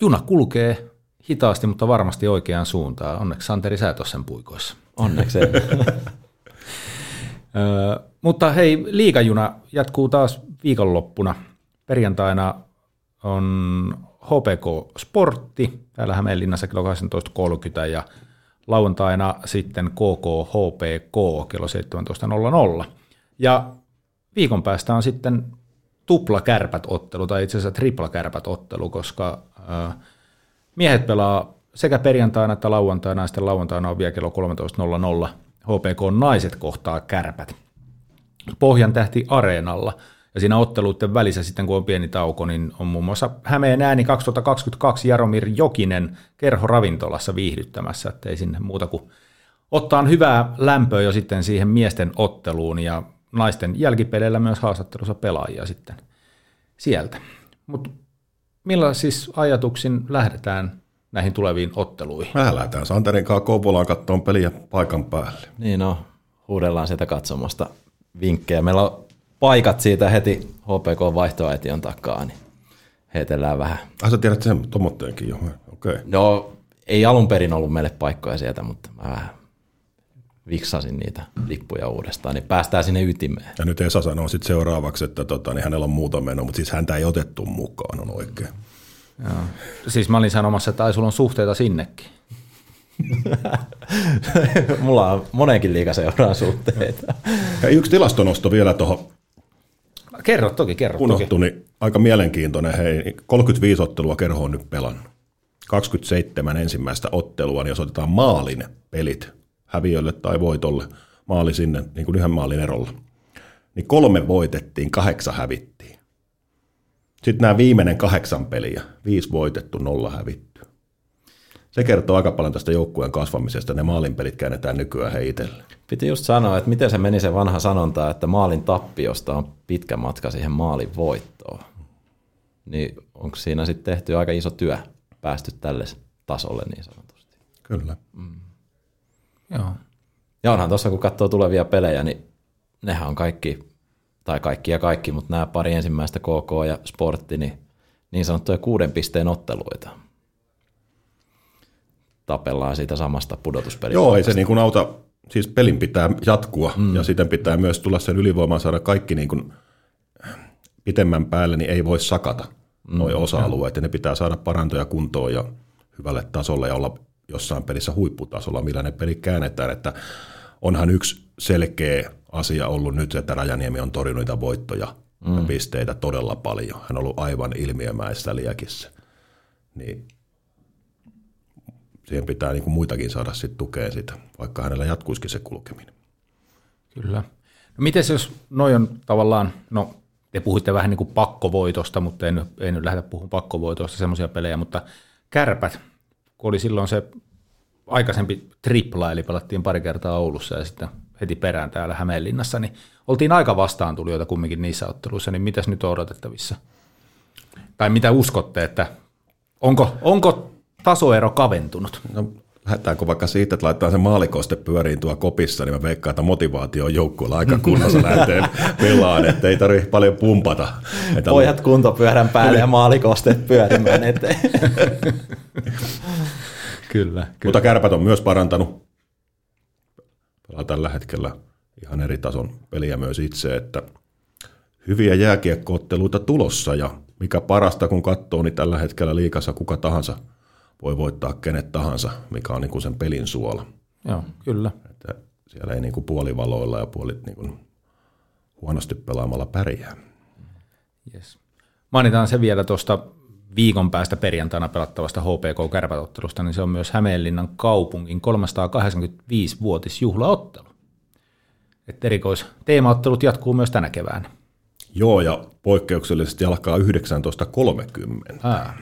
juna kulkee hitaasti, mutta varmasti oikeaan suuntaan. Onneksi Santeri sä sen puikoissa. Onneksi mutta hei, liikajuna jatkuu taas viikonloppuna. Perjantaina on HPK Sportti, täällä Hämeenlinnassa kello 18.30 ja lauantaina sitten KK HPK kello 17.00. Ja viikon päästä on sitten tuplakärpät ottelu, tai itse asiassa triplakärpät ottelu, koska miehet pelaa sekä perjantaina että lauantaina, ja sitten lauantaina on vielä kello 13.00 HPK naiset kohtaa kärpät. Pohjan tähti Areenalla. Ja siinä otteluiden välissä sitten, kun on pieni tauko, niin on muun muassa Hämeen ääni 2022 Jaromir Jokinen kerho ravintolassa viihdyttämässä, että ei sinne muuta kuin ottaa hyvää lämpöä jo sitten siihen miesten otteluun ja naisten jälkipeleillä myös haastattelussa pelaajia sitten sieltä. Mutta millä siis ajatuksin lähdetään näihin tuleviin otteluihin? Me lähdetään Santerin kanssa Kouvolaan katsomaan peliä paikan päälle. Niin no, huudellaan sitä katsomasta vinkkejä. Meillä on paikat siitä heti HPK-vaihtoaition takaa, niin heitellään vähän. Ah, sä tiedät sen tomotteenkin jo. Okei. Okay. No, ei alun perin ollut meille paikkoja sieltä, mutta mä vähän viksasin niitä lippuja uudestaan, niin päästään sinne ytimeen. Ja nyt Esa sanoo sitten seuraavaksi, että tota, niin hänellä on muuta meno, mutta siis häntä ei otettu mukaan, on oikein. Joo. Siis mä olin sanomassa, että ai sulla on suhteita sinnekin. Mulla on monenkin liikaseuraan suhteita. Ja yksi tilastonosto vielä tuohon Kerro toki, kerro toki. unohtui, niin aika mielenkiintoinen. Hei, 35 ottelua kerho on nyt pelannut. 27 ensimmäistä ottelua, niin jos otetaan maalin pelit häviölle tai voitolle, maali sinne niin kuin yhden maalin erolla, niin kolme voitettiin, kahdeksan hävittiin. Sitten nämä viimeinen kahdeksan peliä, viisi voitettu, nolla hävitty. Se kertoo aika paljon tästä joukkueen kasvamisesta. Ne maalinpelit käännetään nykyään he itselle. Piti just sanoa, että miten se meni se vanha sanonta, että maalin tappiosta on pitkä matka siihen maalin voittoon. Niin onko siinä sitten tehty aika iso työ päästy tälle tasolle niin sanotusti? Kyllä. Joo. Ja onhan tuossa, kun katsoo tulevia pelejä, niin nehän on kaikki, tai kaikki ja kaikki, mutta nämä pari ensimmäistä KK ja Sportti, niin niin sanottuja kuuden pisteen otteluita. Tapellaan siitä samasta pudotuspelistä. Joo, ei se niin kuin auta, siis pelin pitää jatkua mm. ja sitten pitää myös tulla sen ylivoimaan saada kaikki niin kuin pitemmän päälle, niin ei voi sakata mm. noin osa-alueet ja ne pitää saada parantoja kuntoon ja hyvälle tasolle ja olla jossain pelissä huipputasolla, millä ne pelit käännetään, että onhan yksi selkeä asia ollut nyt, että Rajaniemi on torjunut niitä voittoja mm. ja pisteitä todella paljon. Hän on ollut aivan ilmiömäisessä liekissä. Niin siihen pitää niin kuin muitakin saada sit tukea sitä, vaikka hänellä jatkuisikin se kulkeminen. Kyllä. No miten jos noi on tavallaan, no te puhuitte vähän niin kuin pakkovoitosta, mutta nyt, ei nyt lähdetä puhumaan pakkovoitosta, semmoisia pelejä, mutta kärpät, kun oli silloin se aikaisempi tripla, eli pelattiin pari kertaa Oulussa ja sitten heti perään täällä Hämeenlinnassa, niin oltiin aika vastaantulijoita kumminkin niissä otteluissa, niin mitäs nyt on odotettavissa? Tai mitä uskotte, että onko, onko tasoero kaventunut? No, lähdetäänkö vaikka siitä, että laittaa se maalikoste pyöriin tuo kopissa, niin mä veikkaan, että motivaatio on joukkueella aika kunnossa lähteen pelaan, että ei tarvitse paljon pumpata. Että Pojat kuntopyörän päälle ja maalikosteet pyörimään eteen. Kyllä, kyllä. Mutta kärpät on myös parantanut. Pelaa tällä hetkellä ihan eri tason peliä myös itse, että hyviä jääkiekkootteluita tulossa ja mikä parasta kun katsoo, niin tällä hetkellä liikassa kuka tahansa voi voittaa kenet tahansa, mikä on niin kuin sen pelin suola. Joo, kyllä. Että siellä ei niin kuin puolivaloilla ja puoli niin kuin huonosti pelaamalla pärjää. Yes. Mainitaan se vielä tuosta viikon päästä perjantaina pelattavasta HPK kärpätottelusta, niin se on myös Hämeenlinnan kaupungin 385-vuotisjuhlaottelu. Että erikois teemaottelut jatkuu myös tänä keväänä. Joo, ja poikkeuksellisesti alkaa 19.30. Ää.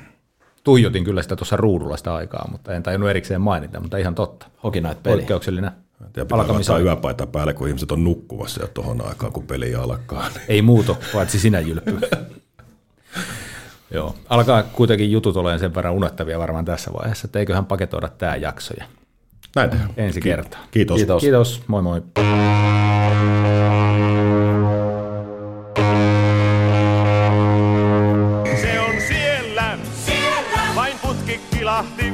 Tuijotin kyllä sitä tuossa ruudulla sitä aikaa, mutta en tajunnut erikseen mainita, mutta ihan totta. Night peli. Poikkeuksellinen Ja pitää laittaa yöpaita päälle, kun ihmiset on nukkumassa jo tuohon aikaan, kun peli alkaa. Niin. Ei muuto, paitsi sinä jylppy. Joo, alkaa kuitenkin jutut olemaan sen verran unohtavia varmaan tässä vaiheessa, että eiköhän paketoida tämä jakso ja Näin ensi Ki- kertaa. Kiitos. Kiitos. Kiitos, moi moi. Se on siellä, siellä. vain putki kilahti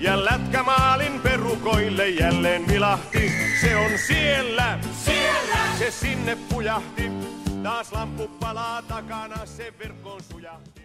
ja lätkämaalin perukoille jälleen vilahti. Se on siellä, siellä. se sinne pujahti. Taas lamppu palaa takana, se verkkoon sujahti.